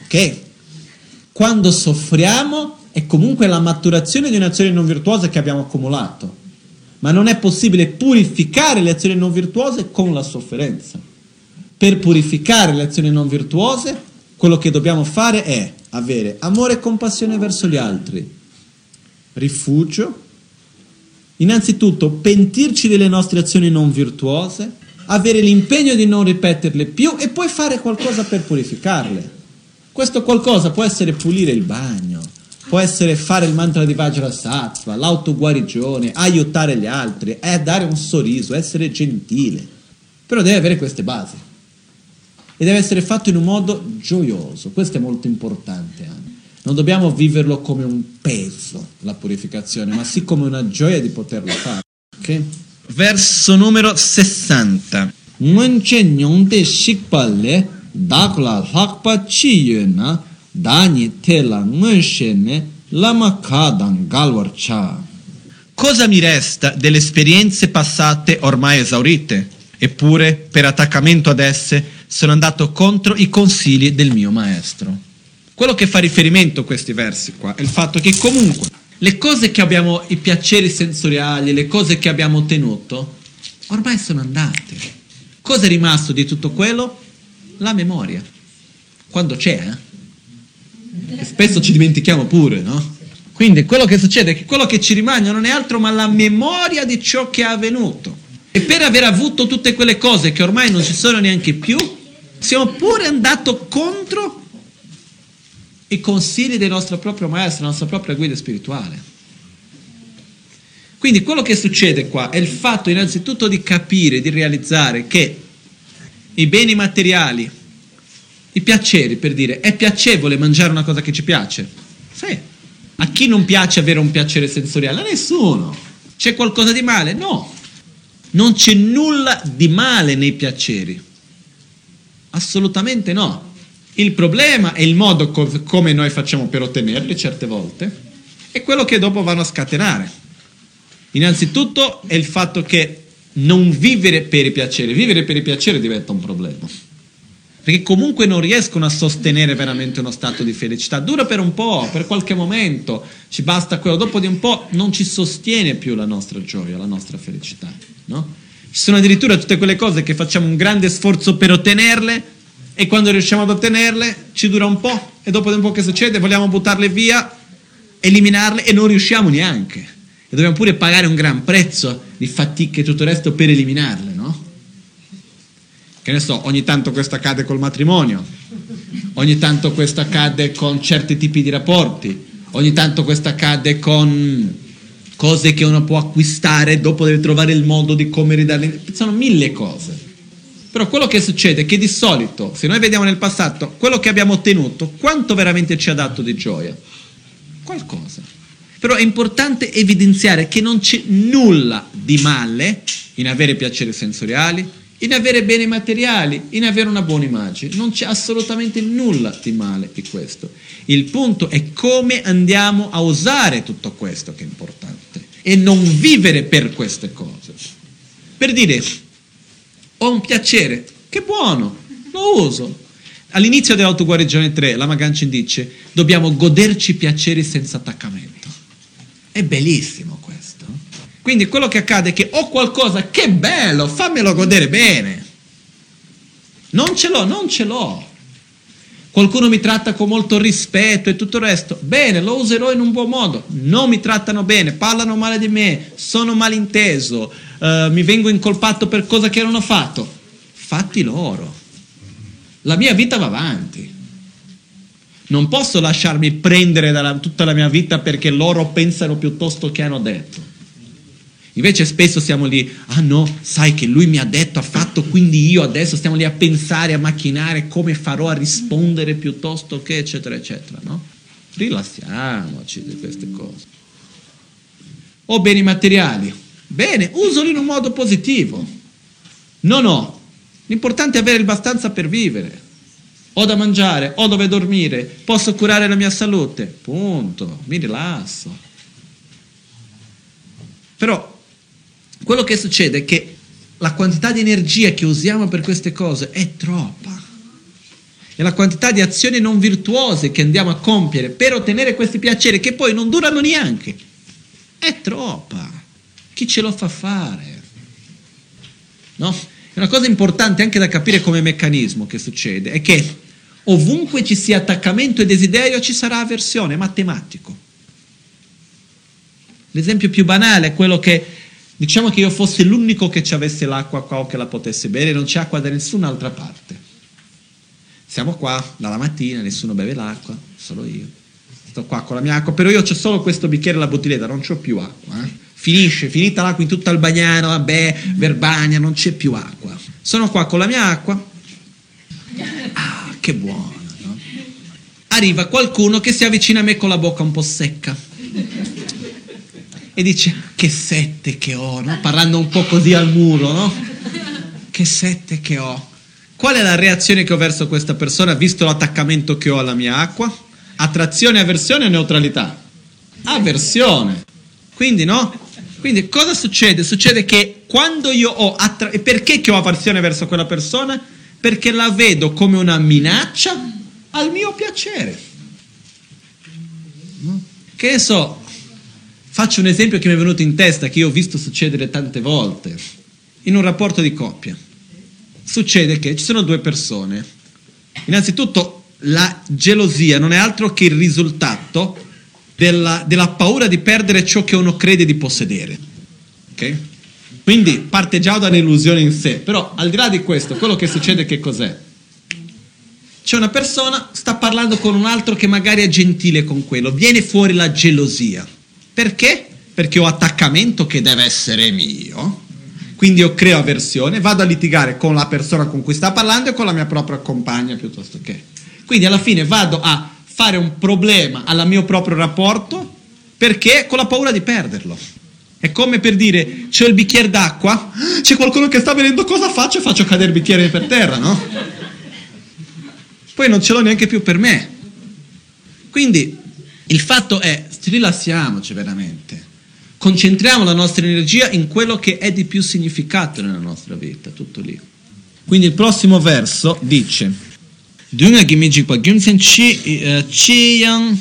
ok? Quando soffriamo è comunque la maturazione di un'azione non virtuosa che abbiamo accumulato, ma non è possibile purificare le azioni non virtuose con la sofferenza. Per purificare le azioni non virtuose, quello che dobbiamo fare è avere amore e compassione verso gli altri, rifugio, innanzitutto pentirci delle nostre azioni non virtuose, avere l'impegno di non ripeterle più e poi fare qualcosa per purificarle. Questo qualcosa può essere pulire il bagno, può essere fare il mantra di Vajrasattva, l'autoguarigione, aiutare gli altri, è dare un sorriso, essere gentile. Però deve avere queste basi. E deve essere fatto in un modo gioioso. Questo è molto importante. Non dobbiamo viverlo come un peso, la purificazione, ma sì come una gioia di poterlo fare. Okay? Verso numero 60. Ngönche nyongde shikpalle dakla lakpa chi yuna dani tela ngönshe ne lama kadan galwar cha. Cosa mi resta delle esperienze passate ormai esaurite? Eppure, per attaccamento ad esse, sono andato contro i consigli del mio maestro. Quello che fa riferimento a questi versi qua è il fatto che comunque le cose che abbiamo, i piaceri sensoriali, le cose che abbiamo ottenuto, ormai sono andate. Cosa è rimasto di tutto quello? La memoria. Quando c'è, eh? Spesso ci dimentichiamo pure, no? Quindi quello che succede è che quello che ci rimane non è altro ma la memoria di ciò che è avvenuto. E per aver avuto tutte quelle cose che ormai non ci sono neanche più, siamo pure andati contro i consigli del nostro proprio maestro, la nostra propria guida spirituale. Quindi quello che succede qua è il fatto innanzitutto di capire, di realizzare che i beni materiali, i piaceri, per dire, è piacevole mangiare una cosa che ci piace? Sì. A chi non piace avere un piacere sensoriale? A nessuno. C'è qualcosa di male? No. Non c'è nulla di male nei piaceri. Assolutamente no. Il problema è il modo co- come noi facciamo per ottenerli certe volte e quello che dopo vanno a scatenare. Innanzitutto è il fatto che non vivere per i piaceri, vivere per i piaceri diventa un problema. Perché comunque non riescono a sostenere veramente uno stato di felicità. Dura per un po', per qualche momento, ci basta quello. Dopo di un po' non ci sostiene più la nostra gioia, la nostra felicità. No? Ci sono addirittura tutte quelle cose che facciamo un grande sforzo per ottenerle, e quando riusciamo ad ottenerle ci dura un po' e dopo un po' che succede vogliamo buttarle via, eliminarle e non riusciamo neanche. E dobbiamo pure pagare un gran prezzo di fatica e tutto il resto per eliminarle? Che ne so, ogni tanto questo accade col matrimonio, ogni tanto questo accade con certi tipi di rapporti, ogni tanto questo accade con cose che uno può acquistare, dopo deve trovare il modo di come ridarle. Sono mille cose. Però quello che succede è che di solito, se noi vediamo nel passato, quello che abbiamo ottenuto, quanto veramente ci ha dato di gioia? Qualcosa. Però è importante evidenziare che non c'è nulla di male in avere piaceri sensoriali, in avere beni materiali, in avere una buona immagine. Non c'è assolutamente nulla di male in questo. Il punto è come andiamo a usare tutto questo che è importante e non vivere per queste cose. Per dire, ho un piacere, che buono, lo uso. All'inizio dell'autoguarigione 3, Lama Gancin dice, dobbiamo goderci piaceri senza attaccamento. È bellissimo. Quindi quello che accade è che ho qualcosa, che bello, fammelo godere bene. Non ce l'ho, non ce l'ho. Qualcuno mi tratta con molto rispetto e tutto il resto. Bene, lo userò in un buon modo. Non mi trattano bene, parlano male di me, sono malinteso, uh, mi vengo incolpato per cose che non ho fatto. Fatti loro. La mia vita va avanti. Non posso lasciarmi prendere da tutta la mia vita perché loro pensano piuttosto che hanno detto. Invece spesso siamo lì, ah no, sai che lui mi ha detto, ha fatto, quindi io adesso stiamo lì a pensare, a macchinare come farò a rispondere piuttosto che, eccetera, eccetera, no? Rilassiamoci di queste cose. O beni materiali. Bene, usali in un modo positivo. No, no. L'importante è avere abbastanza per vivere. Ho da mangiare, ho dove dormire, posso curare la mia salute. Punto. Mi rilasso. Però quello che succede è che la quantità di energia che usiamo per queste cose è troppa. e la quantità di azioni non virtuose che andiamo a compiere per ottenere questi piaceri che poi non durano neanche, è troppa. Chi ce lo fa fare? No? È una cosa importante anche da capire come meccanismo che succede, è che ovunque ci sia attaccamento e desiderio ci sarà avversione, è matematico. L'esempio più banale è quello che diciamo che io fossi l'unico che ci avesse l'acqua qua o che la potesse bere, non c'è acqua da nessun'altra parte. Siamo qua dalla mattina, nessuno beve l'acqua, solo io. Sto qua con la mia acqua, però io ho solo questo bicchiere e la bottiglietta, non ho più acqua. Eh? Finisce, finita l'acqua in tutto il bagnano, vabbè, Verbagna, non c'è più acqua. Sono qua con la mia acqua. Ah, che buona, no? Arriva qualcuno che si avvicina a me con la bocca un po' secca e dice che sette che ho, no? parlando un po' così al muro, no? Che sette che ho. Qual è la reazione che ho verso questa persona visto l'attaccamento che ho alla mia acqua? Attrazione, avversione o neutralità? Avversione. Quindi no? Quindi cosa succede? Succede che quando io ho attra- perché che ho avversione verso quella persona? Perché la vedo come una minaccia al mio piacere. Che ne so, faccio un esempio che mi è venuto in testa, che io ho visto succedere tante volte, in un rapporto di coppia succede che ci sono due persone. Innanzitutto la gelosia non è altro che il risultato della, della paura di perdere ciò che uno crede di possedere. Ok? Quindi parte già da un'illusione in sé, però al di là di questo, quello che succede che cos'è? C'è una persona, sta parlando con un altro che magari è gentile con quello, viene fuori la gelosia. Perché? Perché ho attaccamento che deve essere mio quindi io creo avversione, vado a litigare con la persona con cui sta parlando e con la mia propria compagna piuttosto che. Quindi alla fine vado a fare un problema al mio proprio rapporto perché con la paura di perderlo. È come per dire, c'è il bicchiere d'acqua, c'è qualcuno che sta venendo, cosa faccio? Faccio cadere il bicchiere per terra, no? Poi non ce l'ho neanche più per me. Quindi il fatto è, rilassiamoci veramente concentriamo la nostra energia in quello che è di più significato nella nostra vita, tutto lì. Quindi il prossimo verso dice Dunga gimiji pa gyumsen chi eh, chi yang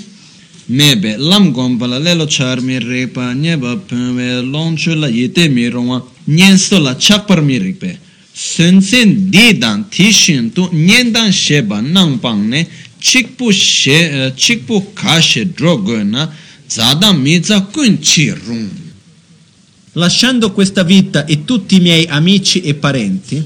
mebe lam gomba la lelo char mi repa nyeba pwe lonchu la yete mi rongwa nyen sto la chakpar mi ripe sen sen di dan ti shin tu nyen dan sheba nang pang ne chikpu she eh, chikpu ka she drogo na Lasciando questa vita e tutti i miei amici e parenti,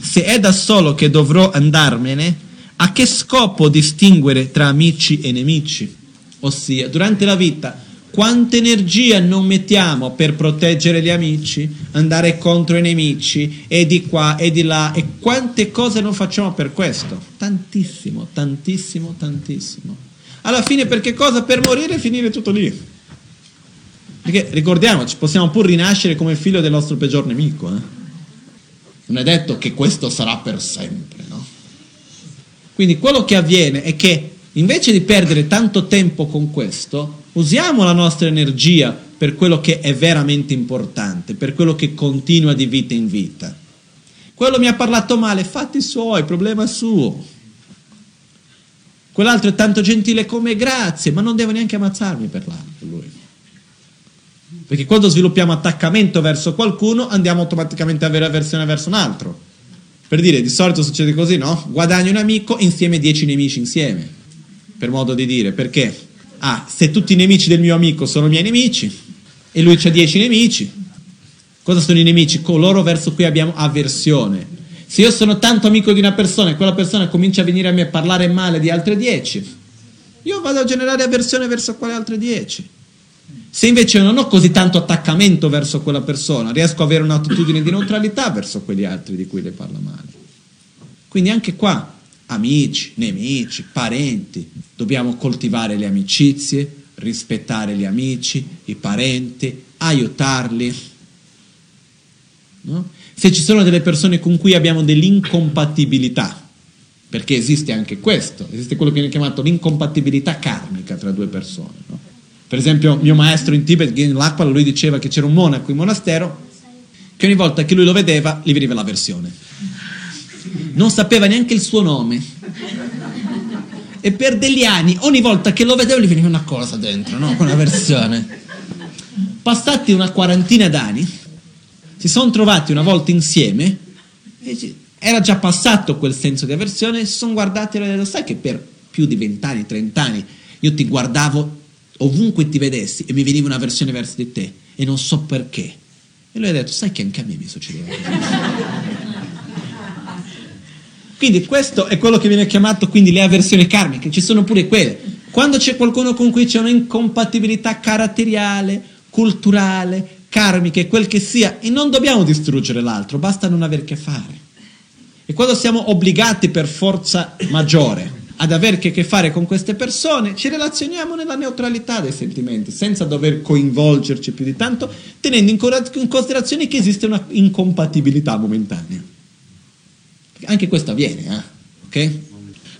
se è da solo che dovrò andarmene, a che scopo distinguere tra amici e nemici? Ossia, durante la vita, quanta energia non mettiamo per proteggere gli amici, andare contro i nemici, e di qua e di là, e quante cose non facciamo per questo? Tantissimo, tantissimo, tantissimo. Alla fine per che cosa? Per morire e finire tutto lì. Perché ricordiamoci, possiamo pur rinascere come figlio del nostro peggior nemico. Eh? Non è detto che questo sarà per sempre, no? Quindi quello che avviene è che invece di perdere tanto tempo con questo, usiamo la nostra energia per quello che è veramente importante, per quello che continua di vita in vita. Quello mi ha parlato male, fatti suoi, problema suo. Quell'altro è tanto gentile come grazie, ma non devo neanche ammazzarmi per lui. Perché quando sviluppiamo attaccamento verso qualcuno, andiamo automaticamente a avere avversione verso un altro. Per dire, di solito succede così, no? Guadagni un amico insieme dieci nemici insieme. Per modo di dire, perché? Ah, se tutti i nemici del mio amico sono miei nemici e lui ha dieci nemici, cosa sono i nemici? Coloro verso cui abbiamo avversione. Se io sono tanto amico di una persona e quella persona comincia a venire a me a parlare male di altre dieci, io vado a generare avversione verso quelle altre dieci. Se invece non ho così tanto attaccamento verso quella persona, riesco ad avere un'attitudine di neutralità verso quegli altri di cui le parla male. Quindi anche qua, amici, nemici, parenti, dobbiamo coltivare le amicizie, rispettare gli amici, i parenti, aiutarli. No? Se ci sono delle persone con cui abbiamo dell'incompatibilità, perché esiste anche questo, esiste quello che viene chiamato l'incompatibilità karmica tra due persone. No? Per esempio, mio maestro in Tibet, in Lakpala, lui diceva che c'era un monaco in monastero che ogni volta che lui lo vedeva gli veniva l'avversione. Non sapeva neanche il suo nome. e per degli anni ogni volta che lo vedevo gli veniva una cosa dentro, no? Con versione. Passati una quarantina d'anni, si sono trovati una volta insieme, era già passato quel senso di avversione, si sono guardati e hanno detto, sai che per più di vent'anni, trent'anni, io ti guardavo ovunque ti vedessi e mi veniva una versione verso di te e non so perché. E lui ha detto, sai che anche a me mi succedeva. quindi questo è quello che viene chiamato quindi le avversioni karmiche, ci sono pure quelle. Quando c'è qualcuno con cui c'è un'incompatibilità caratteriale, culturale, karmica e quel che sia, e non dobbiamo distruggere l'altro, basta non aver che fare. E quando siamo obbligati per forza maggiore ad avere che, che fare con queste persone, ci relazioniamo nella neutralità dei sentimenti, senza dover coinvolgerci più di tanto, tenendo in, in considerazione che esiste una incompatibilità momentanea. Anche questo avviene, eh? ok?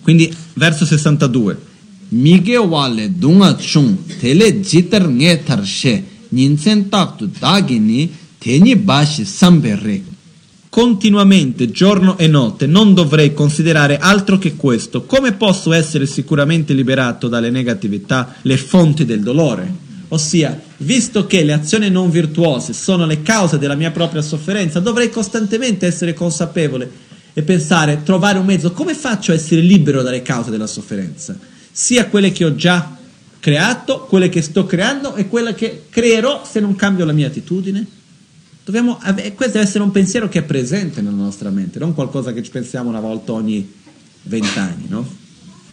Quindi, verso 62. Mige wale dunga chung tele jitar nge tarshe ninsen taktu dagini teni bashi samberre continuamente, giorno e notte, non dovrei considerare altro che questo. Come posso essere sicuramente liberato dalle negatività, le fonti del dolore? Ossia, visto che le azioni non virtuose sono le cause della mia propria sofferenza, dovrei costantemente essere consapevole e pensare, trovare un mezzo, come faccio a essere libero dalle cause della sofferenza? Sia quelle che ho già creato, quelle che sto creando e quelle che creerò se non cambio la mia attitudine? Dobbiamo, questo deve essere un pensiero che è presente nella nostra mente, non qualcosa che ci pensiamo una volta ogni vent'anni, no?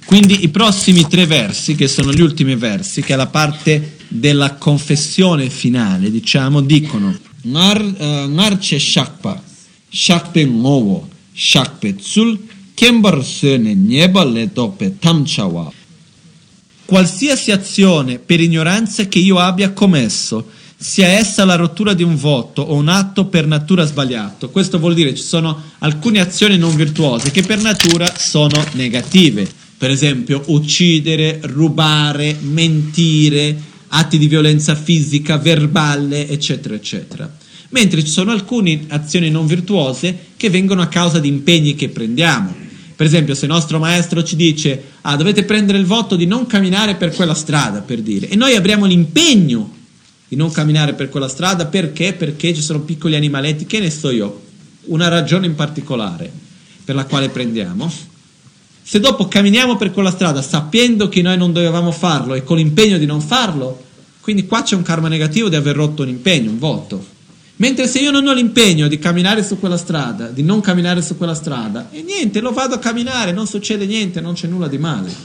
Quindi i prossimi tre versi, che sono gli ultimi versi, che è la parte della confessione finale, diciamo, dicono Ngarce shakpa, shakpe ngowo, shakpe tsul, kembar sene nyeba le dope tamchawa. Qualsiasi azione per ignoranza che io abbia commesso, sia essa la rottura di un voto o un atto per natura sbagliato. Questo vuol dire ci sono alcune azioni non virtuose che per natura sono negative. Per esempio, uccidere, rubare, mentire, atti di violenza fisica, verbale, eccetera, eccetera. Mentre ci sono alcune azioni non virtuose che vengono a causa di impegni che prendiamo. Per esempio, se il nostro maestro ci dice, ah, dovete prendere il voto di non camminare per quella strada, per dire, e noi abbiamo l'impegno di non camminare per quella strada perché? Perché ci sono piccoli animaletti, che ne so io, una ragione in particolare per la quale prendiamo. Se dopo camminiamo per quella strada sapendo che noi non dovevamo farlo e con l'impegno di non farlo, quindi qua c'è un karma negativo di aver rotto un impegno, un voto. Mentre se io non ho l'impegno di camminare su quella strada, di non camminare su quella strada, e niente, lo vado a camminare, non succede niente, non c'è nulla di male.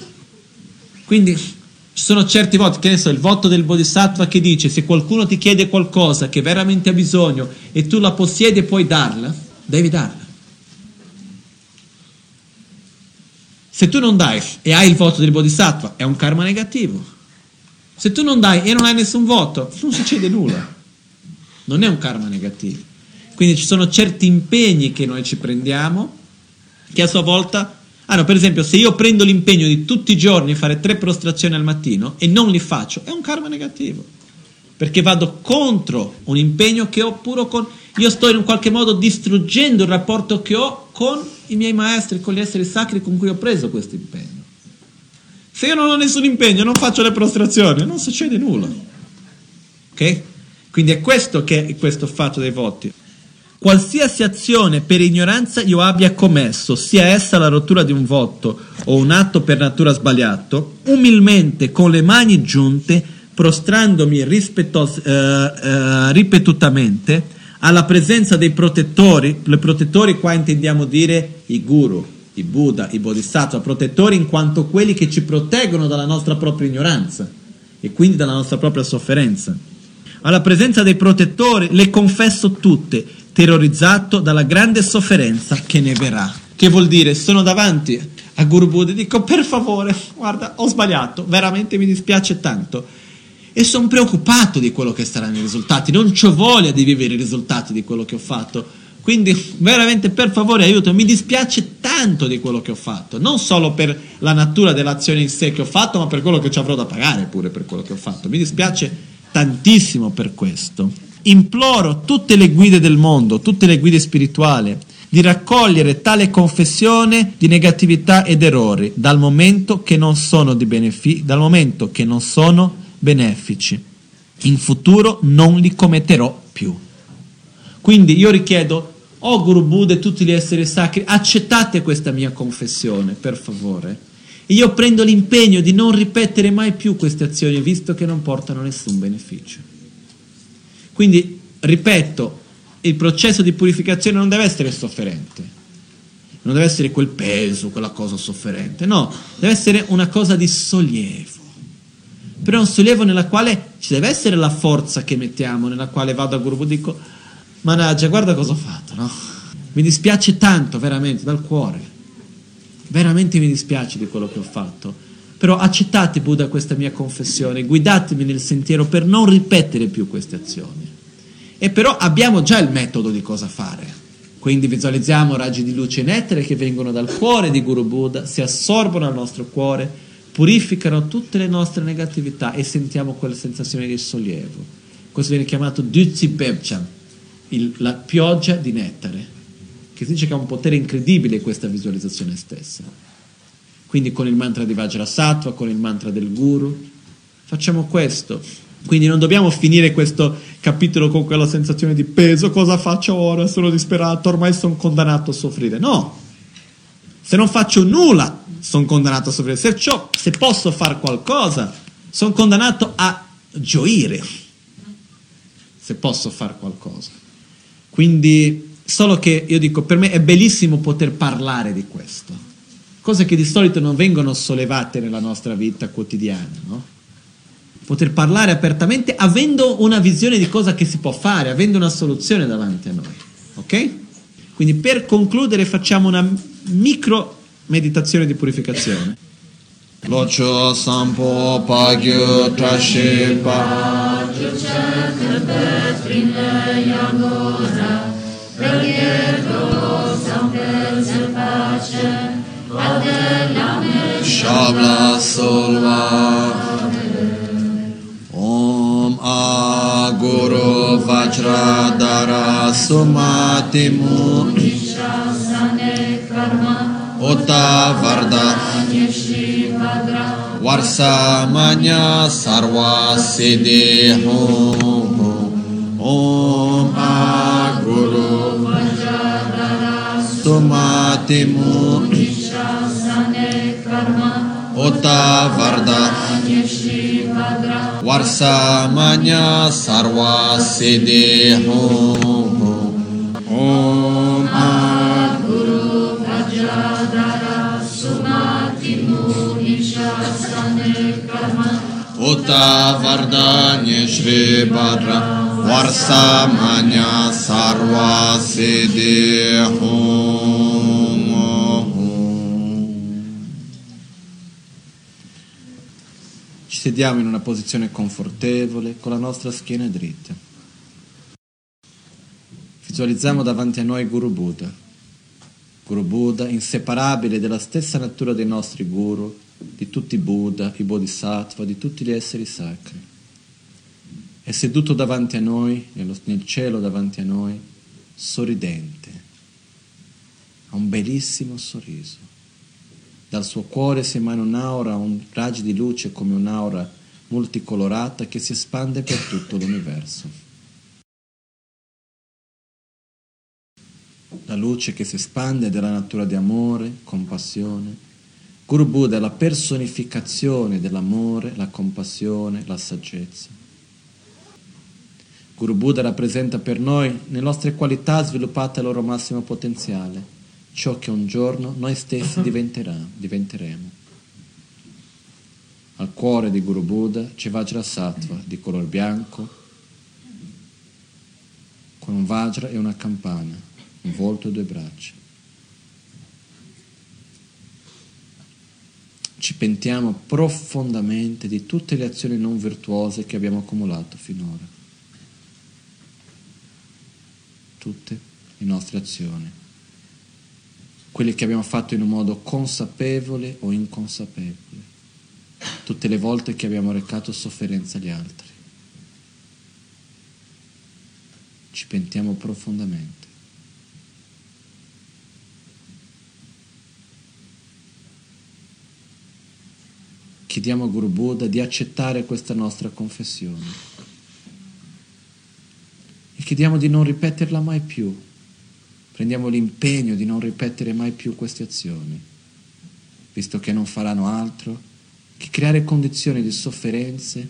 Quindi ci sono certi voti, che ne so, il voto del Bodhisattva che dice se qualcuno ti chiede qualcosa che veramente ha bisogno e tu la possiedi e puoi darla, devi darla. Se tu non dai e hai il voto del Bodhisattva, è un karma negativo. Se tu non dai e non hai nessun voto, non succede nulla. Non è un karma negativo. Quindi ci sono certi impegni che noi ci prendiamo che a sua volta Ah per esempio, se io prendo l'impegno di tutti i giorni fare tre prostrazioni al mattino e non li faccio, è un karma negativo. Perché vado contro un impegno che ho puro con... Io sto in qualche modo distruggendo il rapporto che ho con i miei maestri, con gli esseri sacri con cui ho preso questo impegno. Se io non ho nessun impegno, non faccio le prostrazioni, non succede nulla. Ok? Quindi è questo che è questo fatto dei voti. Qualsiasi azione per ignoranza io abbia commesso, sia essa la rottura di un voto o un atto per natura sbagliato, umilmente con le mani giunte, prostrandomi rispettos- eh, eh, ripetutamente alla presenza dei protettori, le protettori qua intendiamo dire i guru, i Buddha, i Bodhisattva, protettori in quanto quelli che ci proteggono dalla nostra propria ignoranza e quindi dalla nostra propria sofferenza. Alla presenza dei protettori le confesso tutte terrorizzato dalla grande sofferenza che ne verrà. Che vuol dire, sono davanti a Guru Buddha e dico, per favore, guarda, ho sbagliato, veramente mi dispiace tanto. E sono preoccupato di quello che saranno i risultati, non ho voglia di vivere i risultati di quello che ho fatto. Quindi veramente per favore aiuto, mi dispiace tanto di quello che ho fatto, non solo per la natura dell'azione in sé che ho fatto, ma per quello che ci avrò da pagare pure per quello che ho fatto. Mi dispiace tantissimo per questo imploro tutte le guide del mondo, tutte le guide spirituali, di raccogliere tale confessione di negatività ed errori dal momento che non sono, di benefi- dal momento che non sono benefici. In futuro non li commetterò più. Quindi io richiedo, oh Guru Buddha e tutti gli esseri sacri, accettate questa mia confessione, per favore. Io prendo l'impegno di non ripetere mai più queste azioni, visto che non portano nessun beneficio. Quindi, ripeto, il processo di purificazione non deve essere sofferente, non deve essere quel peso, quella cosa sofferente, no, deve essere una cosa di sollievo. Però un sollievo nella quale ci deve essere la forza che mettiamo, nella quale vado al gruppo e dico, managgia, guarda cosa ho fatto, no? Mi dispiace tanto, veramente, dal cuore. Veramente mi dispiace di quello che ho fatto. Però accettate Buddha questa mia confessione, guidatemi nel sentiero per non ripetere più queste azioni. E però abbiamo già il metodo di cosa fare. Quindi visualizziamo raggi di luce nettere che vengono dal cuore di Guru Buddha, si assorbono al nostro cuore, purificano tutte le nostre negatività e sentiamo quella sensazione di sollievo. Questo viene chiamato Dutsi Bebchan, la pioggia di nettare, che si dice che ha un potere incredibile questa visualizzazione stessa. Quindi con il mantra di Vajrasattva, con il mantra del Guru, facciamo questo quindi non dobbiamo finire questo capitolo con quella sensazione di peso, cosa faccio ora? Sono disperato, ormai sono condannato a soffrire. No, se non faccio nulla sono condannato a soffrire, se, ciò, se posso fare qualcosa sono condannato a gioire, se posso fare qualcosa. Quindi, solo che io dico, per me è bellissimo poter parlare di questo, cose che di solito non vengono sollevate nella nostra vita quotidiana, no? poter parlare apertamente avendo una visione di cosa che si può fare, avendo una soluzione davanti a noi. Ok? Quindi per concludere facciamo una micro meditazione di purificazione. Locho sampo pagyo trashepa Shabla solva a Guru Vajradara Sumatimu Ota Varda Varsamanya Sarva Om A Vajradara Sumatimu Ota Varda Varsamanya Sarva Siddhi Om Guru Vajradara Sumati Munishasane Karma Uta Vardanya Shri Bhadra Varsamanya Sarva sediamo in una posizione confortevole con la nostra schiena dritta. Visualizziamo davanti a noi Guru Buddha. Guru Buddha, inseparabile della stessa natura dei nostri Guru, di tutti i Buddha, i Bodhisattva, di tutti gli esseri sacri. È seduto davanti a noi, nel cielo davanti a noi, sorridente. Ha un bellissimo sorriso. Dal suo cuore si emana un'aura, un raggio di luce come un'aura multicolorata che si espande per tutto l'universo. La luce che si espande è della natura di amore, compassione. Guru Buddha è la personificazione dell'amore, la compassione, la saggezza. Guru Buddha rappresenta per noi le nostre qualità sviluppate al loro massimo potenziale ciò che un giorno noi stessi diventeremo. Al cuore di Guru Buddha c'è Vajrasattva di color bianco, con un Vajra e una campana, un volto e due braccia. Ci pentiamo profondamente di tutte le azioni non virtuose che abbiamo accumulato finora. Tutte le nostre azioni quelli che abbiamo fatto in un modo consapevole o inconsapevole, tutte le volte che abbiamo recato sofferenza agli altri. Ci pentiamo profondamente. Chiediamo a Guru Buddha di accettare questa nostra confessione e chiediamo di non ripeterla mai più Prendiamo l'impegno di non ripetere mai più queste azioni, visto che non faranno altro che creare condizioni di sofferenze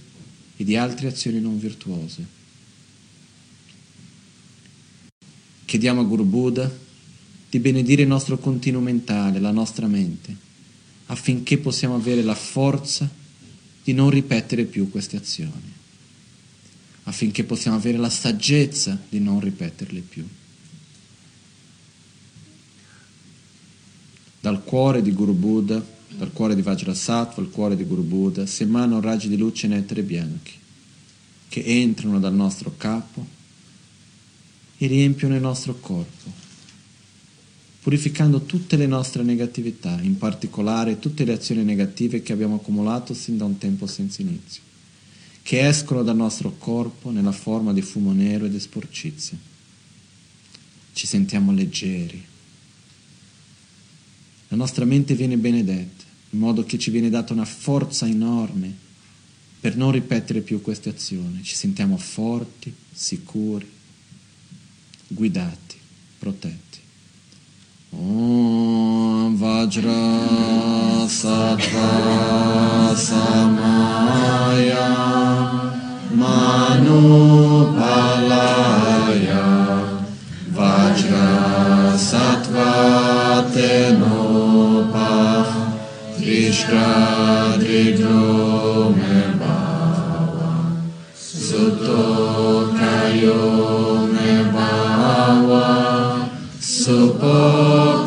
e di altre azioni non virtuose. Chiediamo a Guru Buddha di benedire il nostro continuo mentale, la nostra mente, affinché possiamo avere la forza di non ripetere più queste azioni, affinché possiamo avere la saggezza di non ripeterle più. Dal cuore di Guru Buddha, dal cuore di Vajrasattva al cuore di Guru Buddha, si emanano raggi di luce nettare bianchi che entrano dal nostro capo e riempiono il nostro corpo purificando tutte le nostre negatività, in particolare tutte le azioni negative che abbiamo accumulato sin da un tempo senza inizio, che escono dal nostro corpo nella forma di fumo nero e di sporcizia. Ci sentiamo leggeri. La nostra mente viene benedetta, in modo che ci viene data una forza enorme per non ripetere più queste azioni. Ci sentiamo forti, sicuri, guidati, protetti. Om Vajra Sattva Samaya Manupalaya Vajra Sattva Teno Supor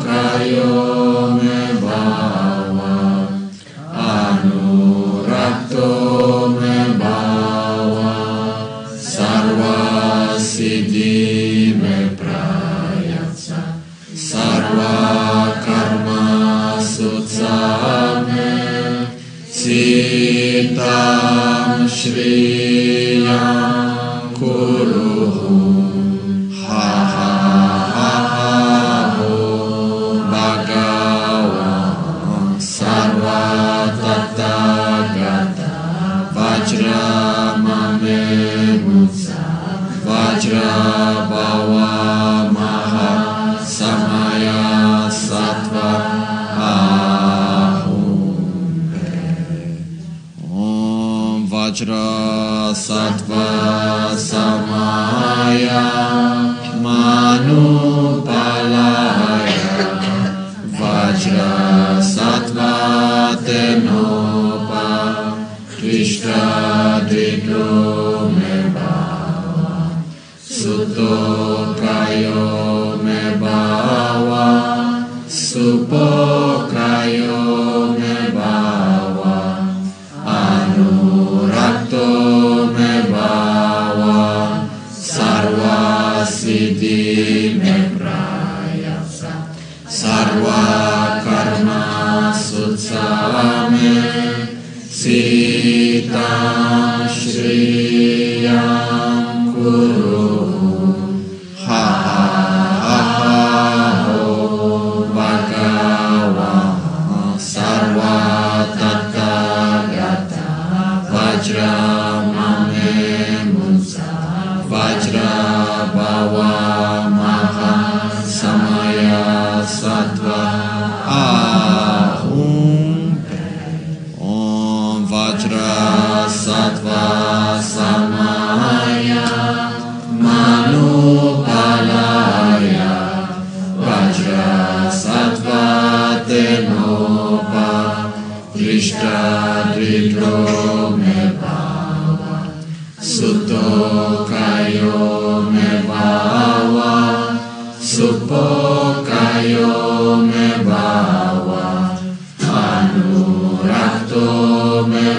Shri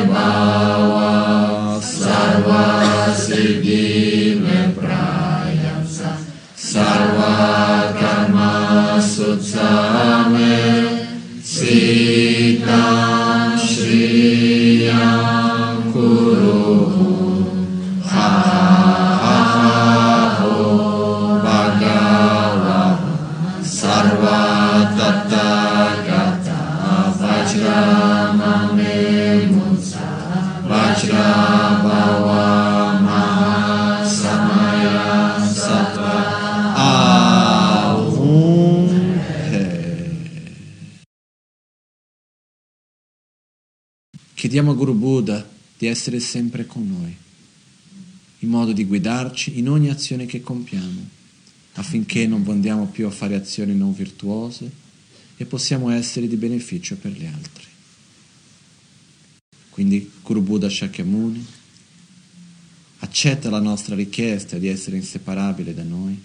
Me di essere sempre con noi, in modo di guidarci in ogni azione che compiamo, affinché non andiamo più a fare azioni non virtuose e possiamo essere di beneficio per gli altri. Quindi Guru Buddha Shakyamuni accetta la nostra richiesta di essere inseparabile da noi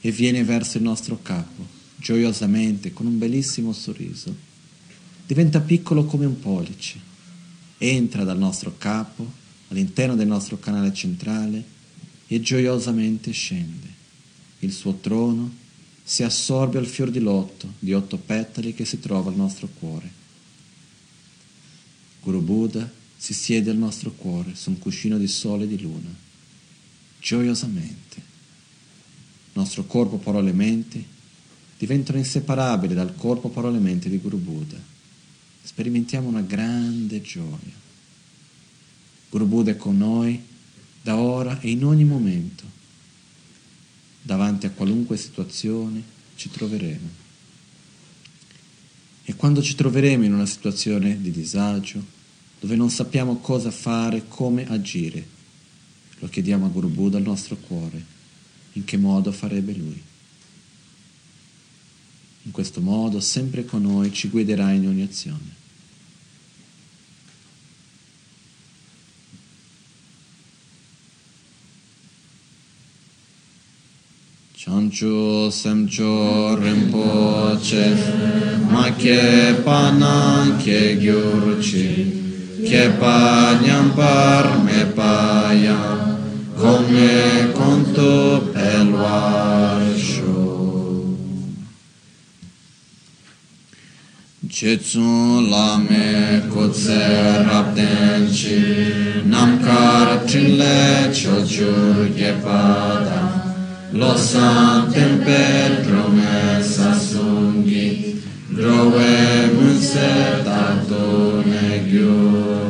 e viene verso il nostro capo, gioiosamente, con un bellissimo sorriso. Diventa piccolo come un pollice, entra dal nostro capo all'interno del nostro canale centrale e gioiosamente scende. Il suo trono si assorbe al fior di lotto di otto petali che si trova al nostro cuore. Guru Buddha si siede al nostro cuore su un cuscino di sole e di luna, gioiosamente. Nostro corpo, parole e mente diventano inseparabili dal corpo, parole e mente di Guru Buddha. Sperimentiamo una grande gioia. Guru Buddha è con noi da ora e in ogni momento. Davanti a qualunque situazione ci troveremo. E quando ci troveremo in una situazione di disagio, dove non sappiamo cosa fare, come agire. Lo chiediamo a Guru Buddha al nostro cuore, in che modo farebbe lui. In questo modo, sempre con noi, ci guiderà in ogni azione. Chanchu Semcho Rinpoche Ma che Panan Che Gyurchi che pagnam par me paia come conto peluarsho Cețun la me coțe raptenci, nam carcinle ciociur ghepada, lo santem per promesa sunghi, droem în setatul neghiur.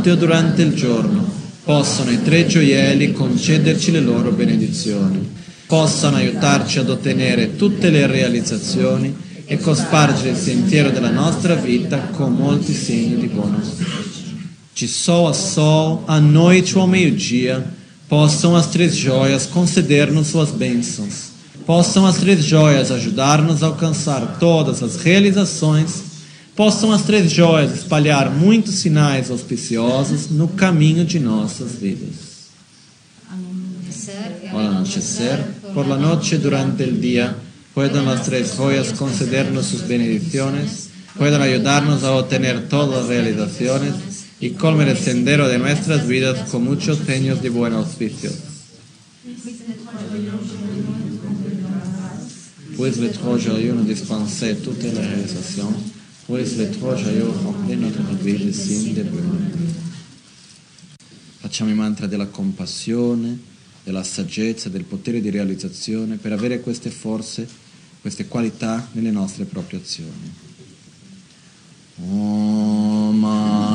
Notte o durante il giorno, possano i tre gioielli concederci le loro benedizioni, possano aiutarci ad ottenere tutte le realizzazioni e cospargere il sentiero della nostra vita con molti segni di buon auspicio. De sol a sol, a noite ou ao meio-dia, possam as três joias conceder-nos suas bênçãos. Possam as três joias ajudar-nos a alcançar todas as realizações possam as três joias espalhar muitos sinais auspiciosos no caminho de nossas vidas. Al anochecer, por la noche, durante el día, puedan las tres joyas concedernos sus bendiciones, puedan ayudarnos a obtener todas las realizaciones y colmar el sendero de nuestras vidas con muchos seños de buen auspicio. Pues le trojo dispensé toda la realización Pues le troja io remplis notre vie sin de Facciamo i mantra della compassione, della saggezza, del potere di realizzazione per avere queste forze, queste qualità nelle nostre proprie azioni. Om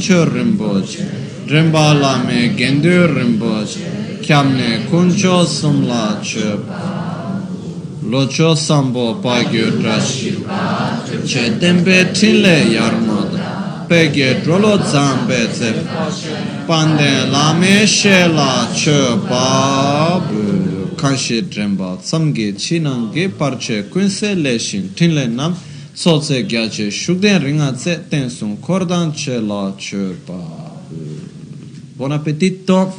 tamcho rinpoche, rinpa lame gendu rinpoche, kyamne kuncho sumla chepa. Locho sambo pagyo drashi, che tempe tinle yarmoda, pegye drolo zambe zep, pande lame shela chepa kanshi drenpa tsamge chi nangge parche kunse le shin tinle nam. So tse gya che shukden ringa tse ten sun kordan che la che pa buon appetito